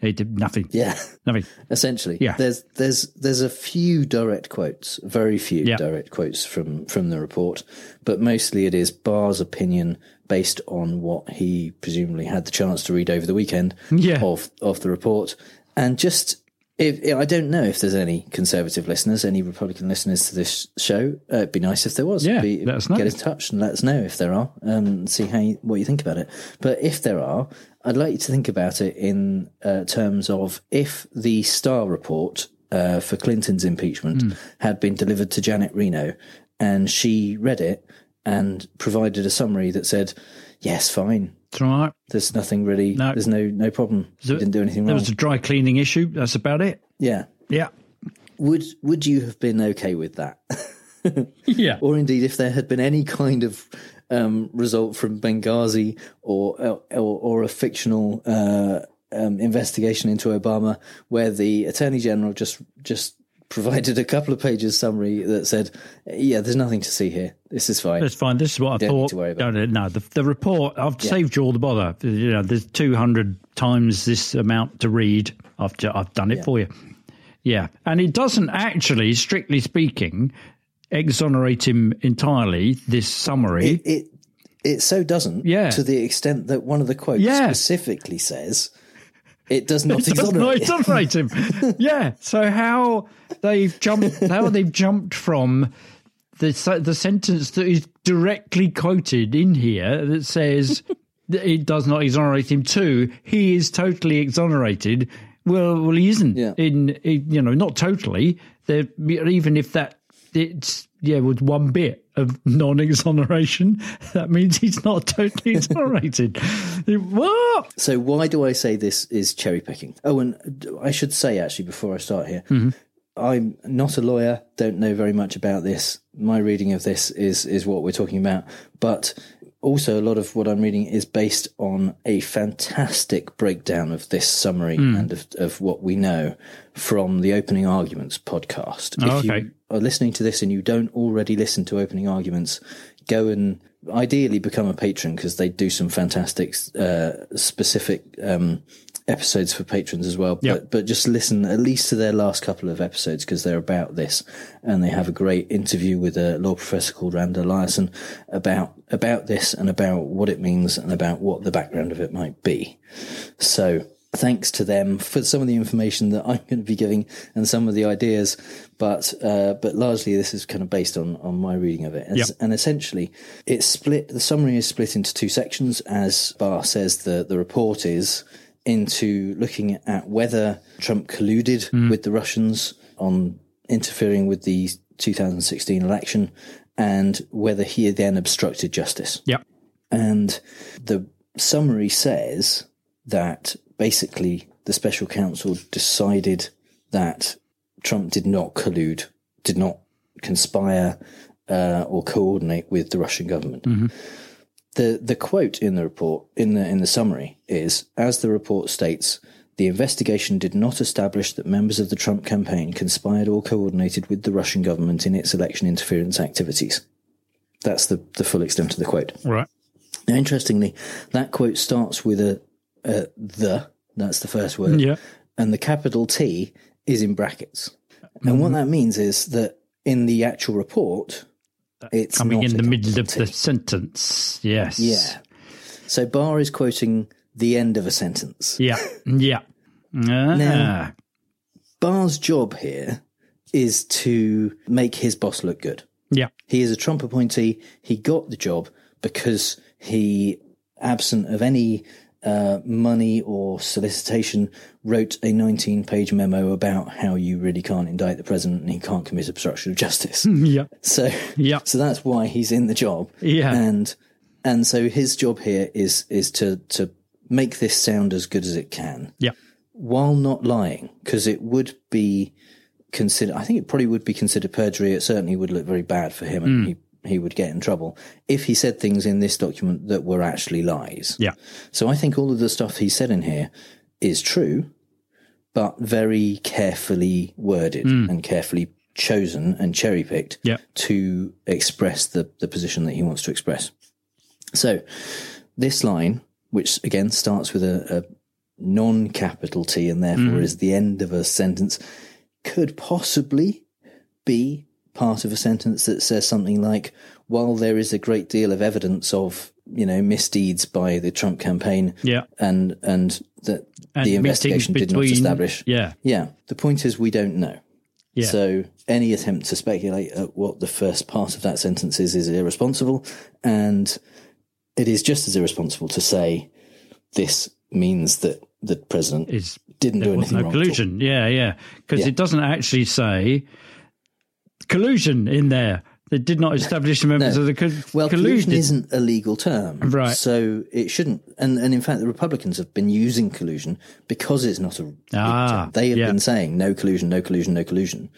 It did nothing. Yeah, nothing. Essentially, Yeah. There's there's there's a few direct quotes, very few Yeah. direct quotes from from the report, but mostly it is Barr's opinion based on what he presumably had the chance to read over the weekend Yeah. of of the report, and just. If, I don't know if there's any conservative listeners, any Republican listeners to this show. Uh, it'd be nice if there was. Yeah, Be- let us know. Get in touch and let us know if there are, um, and see how you, what you think about it. But if there are, I'd like you to think about it in uh, terms of if the Starr report uh, for Clinton's impeachment Hmm. had been delivered to Janet Reno, and she read it and provided a summary that said, "Yes, fine, It's all right. there's nothing really, No. there's no no problem, So didn't do anything wrong. There was a dry cleaning issue. That's about it. yeah, Yeah. would would you have been okay with that? Yeah. or indeed if there had been any kind of um, result from Benghazi or or, or a fictional uh, um, investigation into Obama, where the Attorney General just just provided a couple of pages summary that said, "Yeah, there's nothing to see here. This is fine. That's fine. This is what I Don't need thought. to worry about No, no, no, the, the report. I've Yeah. saved you all the bother. You know, there's 200 times this amount to read. I've I've done it Yeah. for you. Yeah, and it doesn't actually, strictly speaking, exonerate him entirely. This summary. It, it it so doesn't. Yeah. To the extent that one of the quotes Yeah. specifically says, "It does not It does not exonerate." exonerate him. yeah. So how they've jumped? How they've jumped from the the sentence that is directly quoted in here that says that it does not exonerate him to he is totally exonerated. Well, well, he isn't. Yeah. In, in you know, not totally. There, even if that it's yeah, with one bit of non-exoneration, that means he's not totally exonerated. what? So why do I say this is cherry picking? Oh, and I should say actually before I start here, Mm-hmm. I'm not a lawyer, don't know very much about this. My reading of this is is what we're talking about, but also a lot of what I'm reading is based on a fantastic breakdown of this summary Hmm. and of, of what we know from the Opening Arguments podcast. Oh, if okay. Are listening to this and you don't already listen to Opening Arguments, go and ideally become a patron because they do some fantastic uh, specific um, episodes for patrons as well. Yep. But but just listen at least to their last couple of episodes because they're about this, and they have a great interview with a law professor called Rand Eliason about about this and about what it means and about what the background of it might be. So. Thanks to them for some of the information that I'm going to be giving and some of the ideas, but uh, but largely this is kind of based on on my reading of it. And, Yep. and essentially, it's split. The summary is split into two sections, as Barr says. The the report is into looking at whether Trump colluded with the Russians on interfering with the 2016 election, and whether he then obstructed justice. Yep. And the summary says that basically the special counsel decided that Trump did not collude, did not conspire uh, or coordinate with the Russian government. The the quote in the report in the in the summary is as the report states. The investigation did not establish that members of the Trump campaign conspired or coordinated with the Russian government in its election interference activities. That's the, the full extent of the quote. Right. Now, interestingly, that quote starts with a, a the, that's the first word, Yeah. and the capital T is in brackets. And what that means is that in the actual report, it's Coming not in the middle of the sentence. Yes. Yeah. So Barr is quoting the end of a sentence. Yeah. Yeah. Ah. Now, Barr's job here is to make his boss look good. yeah. He is a Trump appointee. He got the job because he, absent of any uh, money or solicitation, wrote a 19 page memo about how you really can't indict the president and he can't commit obstruction of justice. Yeah. So, yeah. so that's why he's in the job. Yeah. And, and so his job here is, is to, to make this sound as good as it can Yeah. while not lying, because it would be considered, I think it probably would be considered perjury. It certainly would look very bad for him and Mm. he, he would get in trouble if he said things in this document that were actually lies. Yeah. So I think all of the stuff he said in here is true, but very carefully worded Mm. and carefully chosen and cherry picked Yeah. to express the, the position that he wants to express. So this line, which again starts with a, a non capital T and therefore Mhm. is the end of a sentence, could possibly be part of a sentence that says something like, while there is a great deal of evidence of, you know, misdeeds by the Trump campaign Yeah. and, and that And the investigation did not establish. Yeah. Yeah. The point is we don't know. Yeah. So any attempt to speculate at what the first part of that sentence is is irresponsible, and it is just as irresponsible to say this means that the president is didn't do anything no wrong. collusion. Yeah, yeah. Because Yeah. it doesn't actually say collusion in there. They did not establish the members No. of the co- Well, collusion isn't a legal term, Right. So it shouldn't. And and in fact, the Republicans have been using collusion because it's not a legal Ah, term. They have yeah. been saying no collusion, no collusion, no collusion,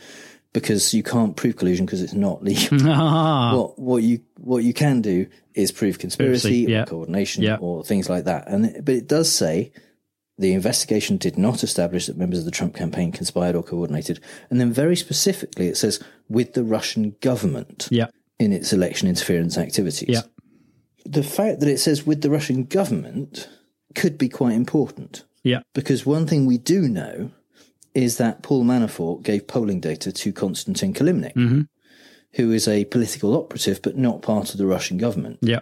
because you can't prove collusion because it's not legal. Ah. What what you what you can do is prove conspiracy, Conspiracy, yeah. or coordination, Yeah. or things like that. And but it does say. The investigation did not establish that members of the Trump campaign conspired or coordinated. And then very specifically, it says with the Russian government Yeah. in its election interference activities. Yeah. The fact that it says with the Russian government could be quite important Yeah. because one thing we do know is that Paul Manafort gave polling data to Konstantin Kilimnik, Mhm. who is a political operative but not part of the Russian government. Yeah.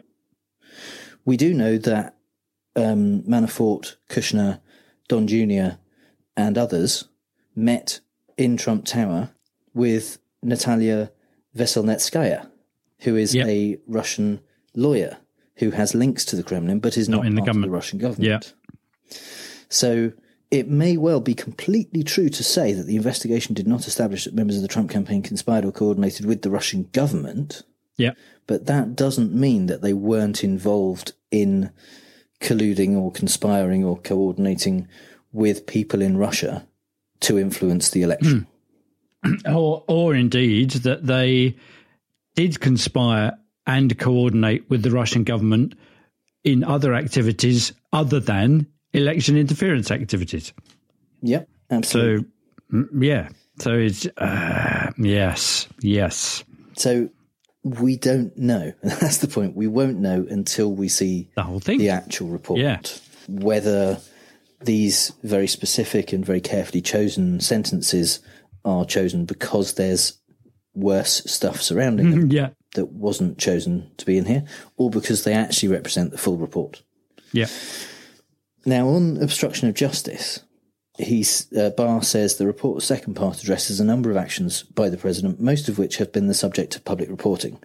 We do know that um, Manafort, Kushner, Don Jr., and others met in Trump Tower with Natalia Veselnitskaya, who is Yep. a Russian lawyer who has links to the Kremlin but is Not not, in the government. of the Russian government. So it may well be completely true to say that the investigation did not establish that members of the Trump campaign conspired or coordinated with the Russian government. Yeah. But that doesn't mean that they weren't involved in colluding or conspiring or coordinating with people in Russia to influence the election. or, or indeed that they did conspire and coordinate with the Russian government in other activities other than election interference activities. Yep, absolutely. So, mm, yeah. So it's, uh, yes, yes. So we don't know. That's the point. We won't know until we see the whole thing, the actual report. Yeah. Whether these very specific and very carefully chosen sentences are chosen because there's worse stuff surrounding them Yeah. that wasn't chosen to be in here, or because they actually represent the full report. Yeah. Now, on obstruction of justice, he's, uh, Barr says the report's second part addresses a number of actions by the president, most of which have been the subject of public reporting,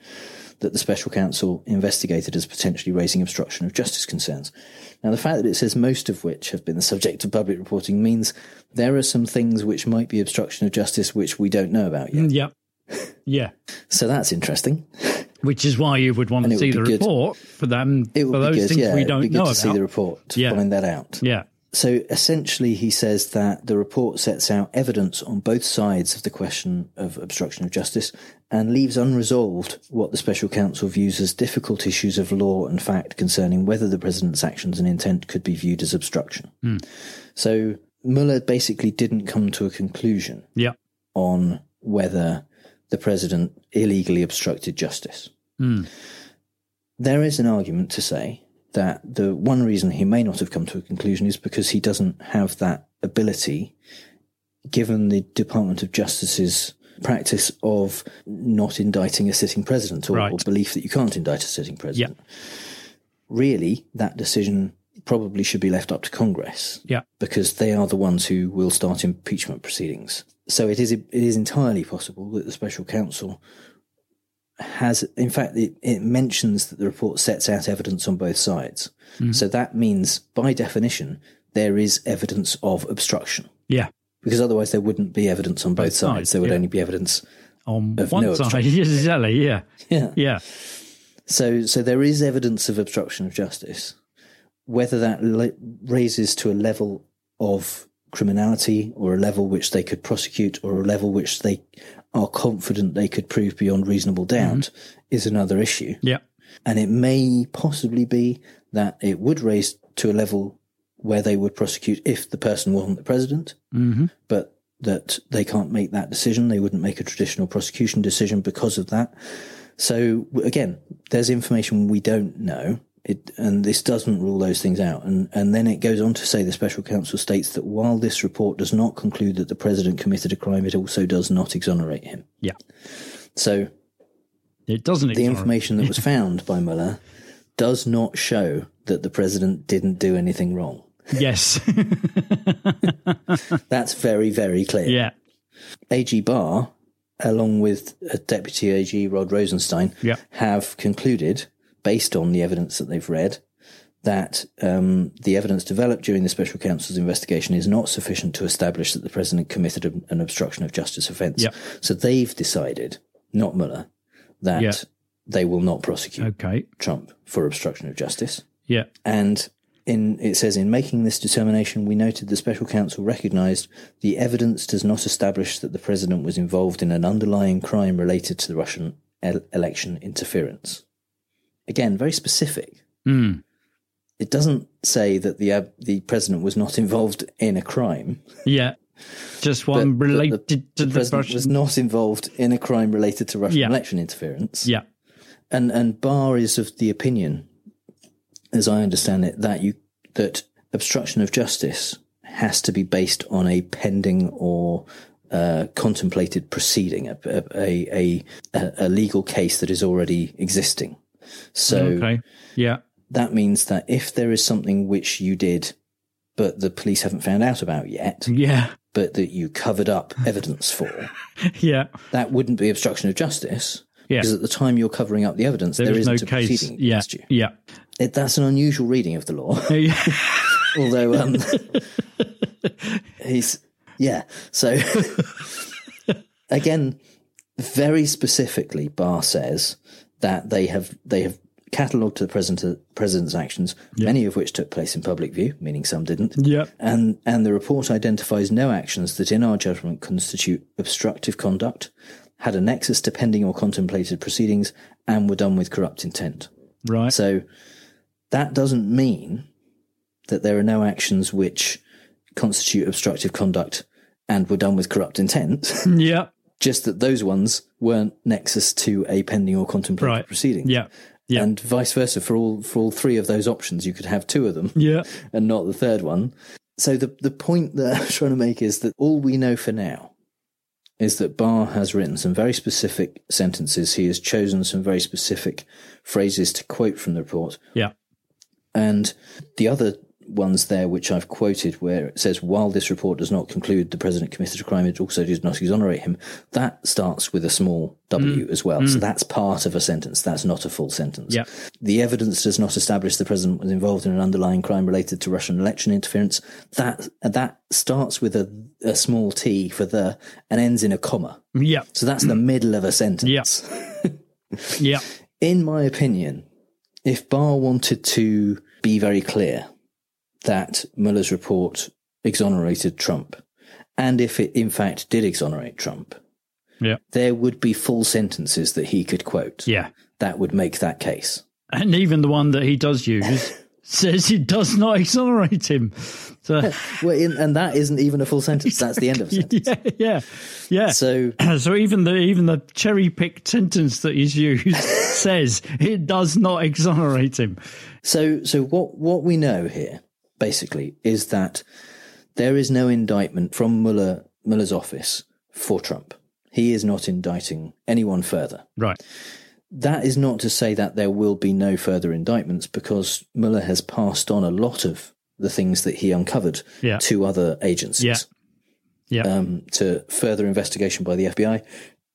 that the special counsel investigated as potentially raising obstruction of justice concerns. Now, the fact that it says most of which have been the subject of public reporting means there are some things which might be obstruction of justice which we don't know about yet. Yeah. Yeah. So that's interesting. Which is why you would want And to see the good. report for them It for would those be good, things yeah. we don't know to about. see the report to Yeah. find that out. Yeah. So essentially, he says that the report sets out evidence on both sides of the question of obstruction of justice and leaves unresolved what the special counsel views as difficult issues of law and fact concerning whether the president's actions and intent could be viewed as obstruction. Hmm. So Mueller basically didn't come to a conclusion Yeah. on whether the president illegally obstructed justice. Mm. There is an argument to say that the one reason he may not have come to a conclusion is because he doesn't have that ability, given the Department of Justice's practice of not indicting a sitting president or, or belief that you can't indict a sitting president. Really, that decision probably should be left up to Congress Yeah. because they are the ones who will start impeachment proceedings. So it is it is entirely possible that the special counsel has, in fact, it, it mentions that the report sets out evidence on both sides. Mhm. So that means, by definition, there is evidence of obstruction Yeah. because otherwise there wouldn't be evidence on both, Both sides. sides, There would yeah. only be evidence On one no side, yes, exactly. Yeah. Yeah. Yeah. So, so there is evidence of obstruction of justice. Whether that le- raises to a level of criminality or a level which they could prosecute or a level which they are confident they could prove beyond reasonable doubt is another issue. Yeah. And it may possibly be that it would raise to a level where they would prosecute if the person wasn't the president, Mm-hmm. but that they can't make that decision. They wouldn't make a traditional prosecution decision because of that. So again, there's information we don't know. It, and this doesn't rule those things out. And, and then it goes on to say the special counsel states that while this report does not conclude that the president committed a crime, it also does not exonerate him. Yeah. So It doesn't the information that was found by Mueller does not show that the president didn't do anything wrong. Yes. That's very, very clear. Yeah. AG Barr, along with Deputy AG Rod Rosenstein, Yeah. have concluded, based on the evidence that they've read, that um, the evidence developed during the special counsel's investigation is not sufficient to establish that the president committed a- an obstruction of justice offence. Yeah. So they've decided, not Mueller, that Yeah. they will not prosecute Okay. Trump for obstruction of justice. Yeah. And in it says in making this determination, we noted the special counsel recognised the evidence does not establish that the president was involved in an underlying crime related to the Russian el- election interference. Again, very specific. Mm. It doesn't say that the uh, the president was not involved in a crime. Yeah. Just one but- but related the, to the the president Russian. was not involved in a crime related to Russian Yeah. election interference. Yeah. and and Barr is of the opinion, as I understand it, that you that obstruction of justice has to be based on a pending or uh, contemplated proceeding, a, a, a a legal case that is already existing. So okay. Yeah. that means that if there is something which you did, but the police haven't found out about yet, Yeah. but that you covered up evidence for, Yeah. that wouldn't be obstruction of justice. Yeah. Because at the time you're covering up the evidence, There there is no isn't a case. proceeding Yeah. against you. Yeah. It, that's an unusual reading of the law. Although, um, he's, yeah. So, again, very specifically, Barr says that they have, they have catalogued to the president, president's actions, many of which took place in public view, meaning some didn't. Yeah. And, and the report identifies no actions that, in our judgment, constitute obstructive conduct, had a nexus to pending or contemplated proceedings, and were done with corrupt intent. Right. So that doesn't mean that there are no actions which constitute obstructive conduct and were done with corrupt intent. Yeah. Just that those ones weren't nexus to a pending or contemplated Right. proceeding. Yeah. Yeah. And vice versa for all for all three of those options, you could have two of them. Yeah. And not the third one. So the the point that I'm trying to make is that all we know for now is that Barr has written some very specific sentences. He has chosen some very specific phrases to quote from the report. Yeah. And the other ones there, which I've quoted, where it says, while this report does not conclude the president committed a crime, it also does not exonerate him. That starts with a small W Mm. as well. So Mm. that's part of a sentence. That's not a full sentence. Yeah. The evidence does not establish the president was involved in an underlying crime related to Russian election interference. That, that starts with a, a small T for the and ends in a comma. Yeah. So that's the middle of a sentence. Yeah. In my opinion, if Barr wanted to be very clear that Mueller's report exonerated Trump, and if it in fact did exonerate Trump, Yeah. there would be full sentences that he could quote. Yeah. That would make that case. And even the one that he does use says it does not exonerate him. So, well, in, and that isn't even a full sentence. That's the end of a sentence. yeah, yeah, yeah. So, so even the even the cherry picked sentence that is used says it does not exonerate him. So, so what what we know here basically is that there is no indictment from Mueller Mueller's office for Trump. He is not indicting anyone further. Right. That is not to say that there will be no further indictments because Mueller has passed on a lot of the things that he uncovered Yeah. to other agencies. Yeah. Yeah. Um, to further investigation by the FBI,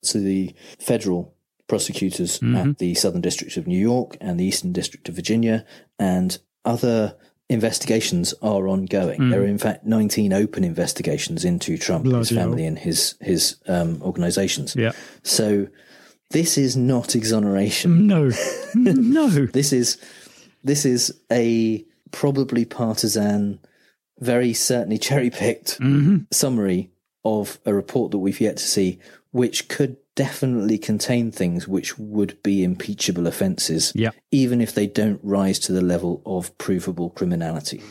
to the federal prosecutors Mhm. at the Southern District of New York and the Eastern District of Virginia, and other investigations are ongoing. Mhm. There are, in fact, 19 open investigations into Trump, his Bloody hell. family, and his his um, organizations. Yeah. So this is not exoneration. No, no. this is this is a probably partisan, very certainly cherry picked Mhm. summary of a report that we've yet to see, which could definitely contain things which would be impeachable offences, Yeah. even if they don't rise to the level of provable criminality.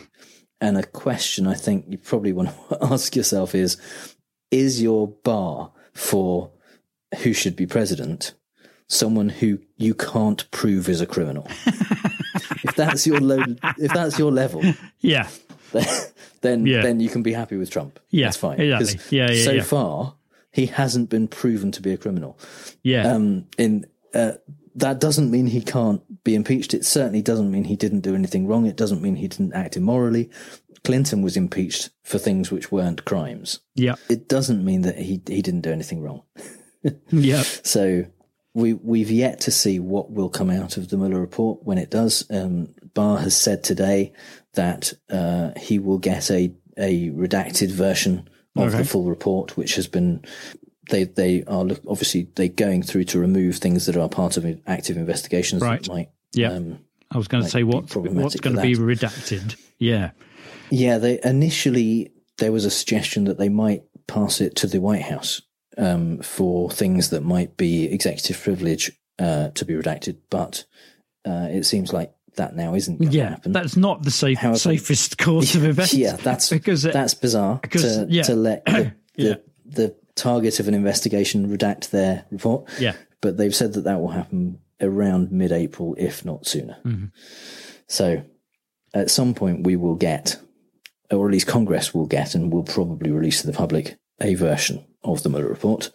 And a question I think you probably want to ask yourself is is your bar for who should be president someone who you can't prove is a criminal? if that's your low, if that's your level, Yeah. then Yeah. then you can be happy with Trump. Yeah, that's fine. exactly. Yeah, yeah, So yeah. far, he hasn't been proven to be a criminal. Yeah. Um, in uh, that doesn't mean he can't be impeached. It certainly doesn't mean he didn't do anything wrong. It doesn't mean he didn't act immorally. Clinton was impeached for things which weren't crimes. Yeah. It doesn't mean that he he didn't do anything wrong. Yeah. So we we've yet to see what will come out of the Mueller report when it does. Um, Barr has said today that uh, he will get a a redacted version of Okay. the full report, which has been they they are look, obviously they going through to remove things that are part of active investigations Right. that might Yeah. um, I was going to say what what's going to be redacted. Yeah. Yeah, they initially there was a suggestion that they might pass it to the White House um, for things that might be executive privilege uh, to be redacted, but uh, it seems like that now isn't. Going Yeah, to happen. that's not the safe, However- safest course of events. Yeah, that's because it- that's bizarre because, to, yeah. to let the, Yeah. the, the target of an investigation redact their report. Yeah. but they've said that that will happen around mid-April, if not sooner. Mhm. So at some point we will get, or at least Congress will get, and will probably release to the public a version of the Mueller report.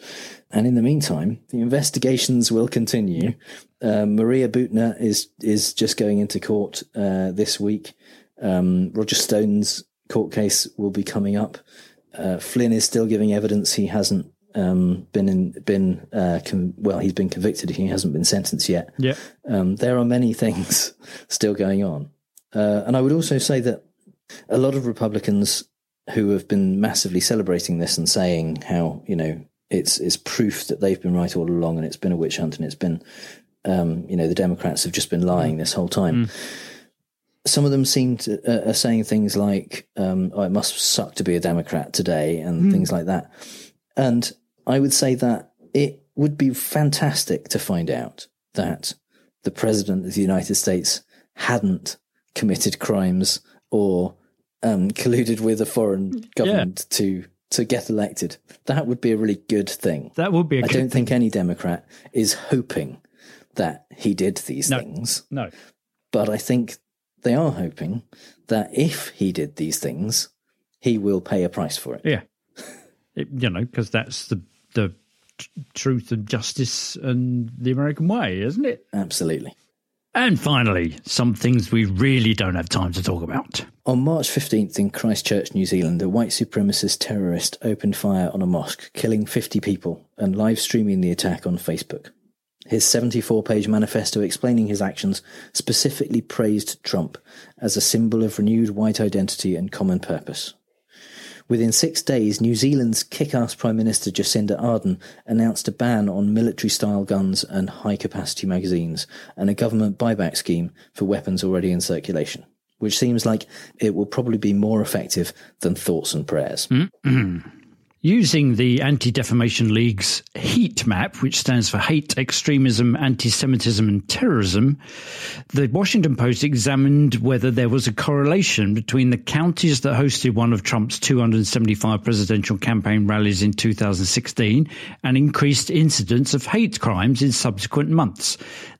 And in the meantime, the investigations will continue. Uh, Maria Butina is is just going into court uh, this week. Um, Roger Stone's court case will be coming up. Uh, Flynn is still giving evidence. He hasn't um, been in, been uh, con- well. He's been convicted. He hasn't been sentenced yet. Yeah. Um, there are many things still going on. Uh, and I would also say that a lot of Republicans who have been massively celebrating this and saying how, you know, it's, it's proof that they've been right all along and it's been a witch hunt and it's been, um, you know, the Democrats have just been lying this whole time. Some of them seem to, uh, are saying things like, um, oh, it must suck to be a Democrat today and Mm. things like that. And I would say that it would be fantastic to find out that the president of the United States hadn't committed crimes or um, colluded with a foreign government to to get elected. That would be a really good thing. That would be a I don't think any Democrat is hoping that he did these No. things, No. but I think they are hoping that if he did these things, he will pay a price for it. Yeah. It, you know, because that's the the t- truth and justice and the American way, isn't it? Absolutely. And finally, some things we really don't have time to talk about. On March 15th in Christchurch, New Zealand, a white supremacist terrorist opened fire on a mosque, killing 50 people and live streaming the attack on Facebook. His 74 page manifesto explaining his actions specifically praised Trump as a symbol of renewed white identity and common purpose. Within six days, New Zealand's kick ass Prime Minister Jacinda Ardern announced a ban on military style guns and high capacity magazines and a government buyback scheme for weapons already in circulation. which seems like it will probably be more effective than thoughts and prayers. Mm-mm. Using the Anti Defamation League's HEAT map, which stands for Hate, Extremism, Anti Semitism, and Terrorism, the Washington Post examined whether there was a correlation between the counties that hosted one of Trump's 275 presidential campaign rallies in 2016 and increased incidents of hate crimes in subsequent months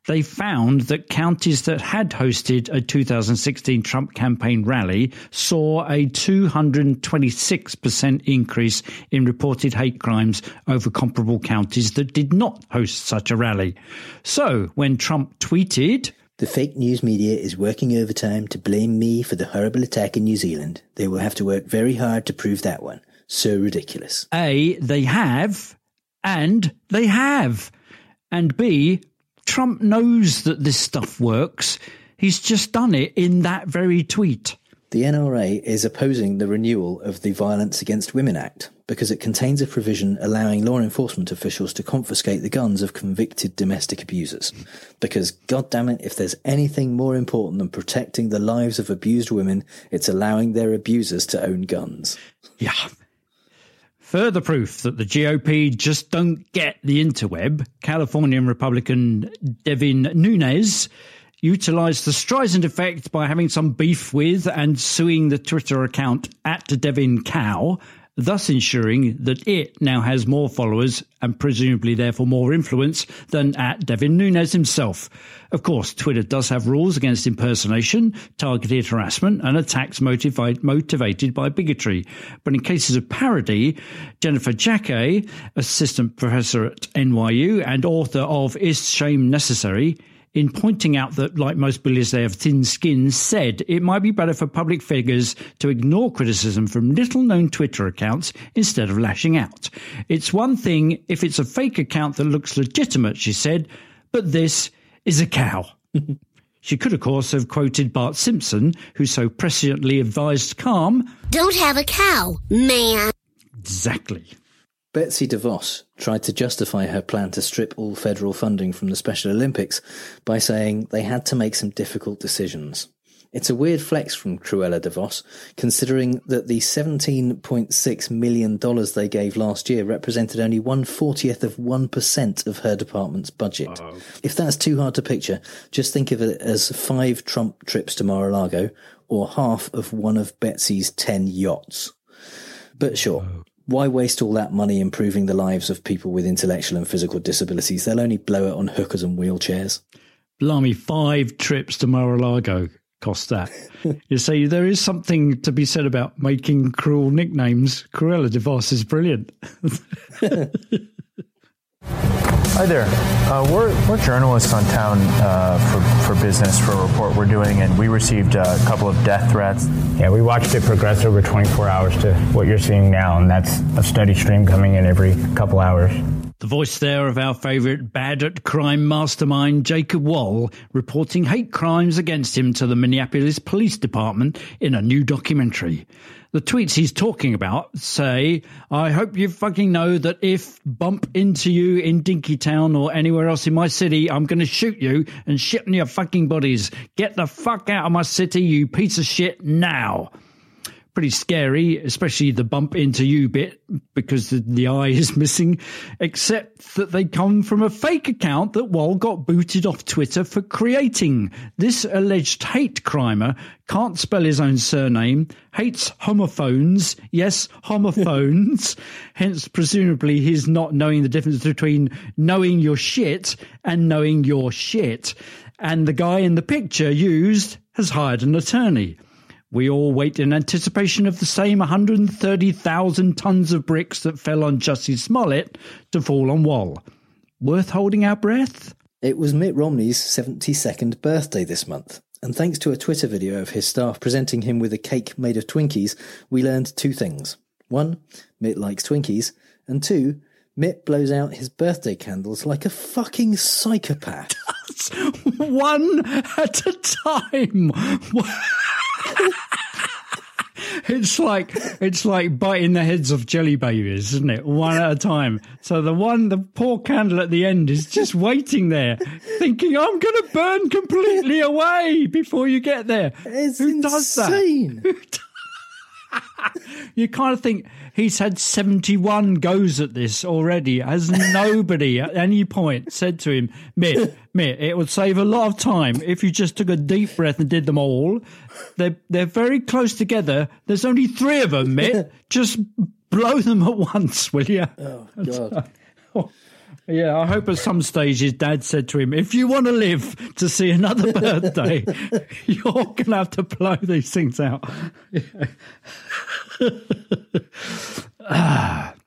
they found that counties that had hosted a 2016 Trump campaign rally saw a 226% increase in reported hate crimes over comparable counties that did not host such a rally. So when Trump tweeted, the fake news media is working overtime to blame me for the horrible attack in New Zealand. They will have to work very hard to prove that one. So ridiculous. A, they have, and they have. And B, Trump knows that this stuff works. He's just done it in that very tweet. The NRA is opposing the renewal of the Violence Against Women Act because it contains a provision allowing law enforcement officials to confiscate the guns of convicted domestic abusers. Because, goddammit, if there's anything more important than protecting the lives of abused women, it's allowing their abusers to own guns. Yeah, Further proof that the GOP just don't get the interweb, Californian Republican Devin Nunes utilized the Streisand effect by having some beef with and suing the Twitter account at Devin Cow thus ensuring that it now has more followers and presumably therefore more influence than at Devin Nunes himself. Of course, Twitter does have rules against impersonation, targeted harassment, and attacks motivated, motivated by bigotry. But in cases of parody, Jennifer Jacquet, assistant professor at NYU and author of Is Shame Necessary? In pointing out that, like most bullies, they have thin skins, said it might be better for public figures to ignore criticism from little known Twitter accounts instead of lashing out. It's one thing if it's a fake account that looks legitimate, she said, but this is a cow. She could, of course, have quoted Bart Simpson, who so presciently advised Calm Don't have a cow, man. Exactly. Betsy DeVos tried to justify her plan to strip all federal funding from the Special Olympics by saying they had to make some difficult decisions. It's a weird flex from Cruella DeVos, considering that the $17.6 million they gave last year represented only one fortieth of 1% of her department's budget. Uh-oh. If that's too hard to picture, just think of it as five Trump trips to Mar-a-Lago or half of one of Betsy's 10 yachts. But sure, why waste all that money improving the lives of people with intellectual and physical disabilities? They'll only blow it on hookers and wheelchairs. Blimey, five trips to Mar-a-Lago cost that. you see, there is something to be said about making cruel nicknames. Cruella DeVos is brilliant. Hi there. Uh, we're, we're journalists on town uh, for, for business for a report we're doing, and we received a couple of death threats. Yeah, we watched it progress over 24 hours to what you're seeing now, and that's a steady stream coming in every couple hours. The voice there of our favourite bad at crime mastermind, Jacob Wohl, reporting hate crimes against him to the Minneapolis Police Department in a new documentary the tweets he's talking about say, I hope you fucking know that if bump into you in Dinkytown or anywhere else in my city, I'm going to shoot you and shit on your fucking bodies. Get the fuck out of my city, you piece of shit, now pretty scary, especially the bump into you bit because the, the, eye is missing, except that they come from a fake account that Wohl got booted off Twitter for creating. This alleged hate crimer can't spell his own surname, hates homophones, yes, homophones, hence presumably he's not knowing the difference between knowing your shit and knowing your shit. And the guy in the picture used has hired an attorney. We all wait in anticipation of the same 130,000 tons of bricks that fell on Jussie Smollett to fall on Wohl. Worth holding our breath? It was Mitt Romney's 72nd birthday this month, and thanks to a Twitter video of his staff presenting him with a cake made of Twinkies, we learned two things. One, Mitt likes Twinkies, and two, Mitt blows out his birthday candles like a fucking psychopath. One at a time. it's like it's like biting the heads off jelly babies, isn't it? One at a time. So the one, the poor candle at the end is just waiting there, thinking, "I'm going to burn completely away before you get there." It's Who does that? insane. You kind of think he's had 71 goes at this already. Has nobody at any point said to him, Mitt, Mitt, it would save a lot of time if you just took a deep breath and did them all. They're, they're very close together. There's only three of them, Mitt. Just blow them at once, will you? Oh, God. Oh. Yeah, I hope at some stage his dad said to him, if you want to live to see another birthday, you're going to have to blow these things out. Ah.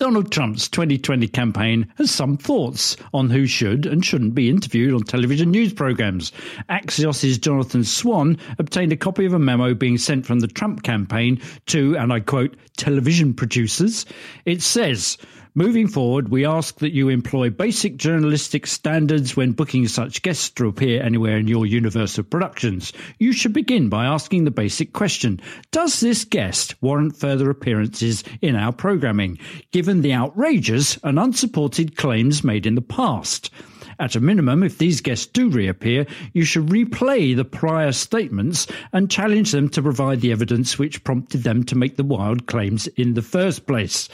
Donald Trump's 2020 campaign has some thoughts on who should and shouldn't be interviewed on television news programs. Axios' Jonathan Swan obtained a copy of a memo being sent from the Trump campaign to, and I quote, television producers. It says, Moving forward, we ask that you employ basic journalistic standards when booking such guests to appear anywhere in your universe of productions. You should begin by asking the basic question Does this guest warrant further appearances in our programming, given the outrageous and unsupported claims made in the past? At a minimum, if these guests do reappear, you should replay the prior statements and challenge them to provide the evidence which prompted them to make the wild claims in the first place.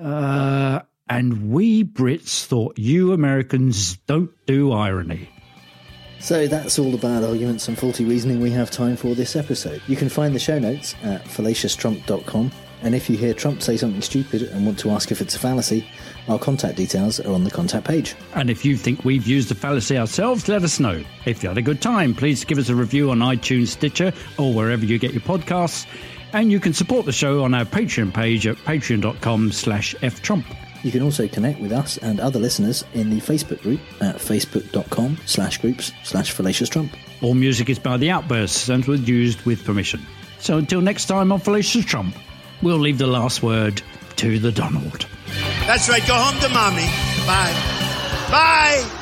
Uh, and we Brits thought you Americans don't do irony. So that's all the bad arguments and faulty reasoning we have time for this episode. You can find the show notes at fallacioustrump.com. And if you hear Trump say something stupid and want to ask if it's a fallacy, our contact details are on the contact page. And if you think we've used a fallacy ourselves, let us know. If you had a good time, please give us a review on iTunes, Stitcher, or wherever you get your podcasts. And you can support the show on our Patreon page at patreon.com slash ftrump. You can also connect with us and other listeners in the Facebook group at facebook.com slash groups slash fallacious Trump. All music is by The Outbursts and was used with permission. So until next time on Fallacious Trump, we'll leave the last word to the Donald. That's right. Go home to mommy. Bye. Bye.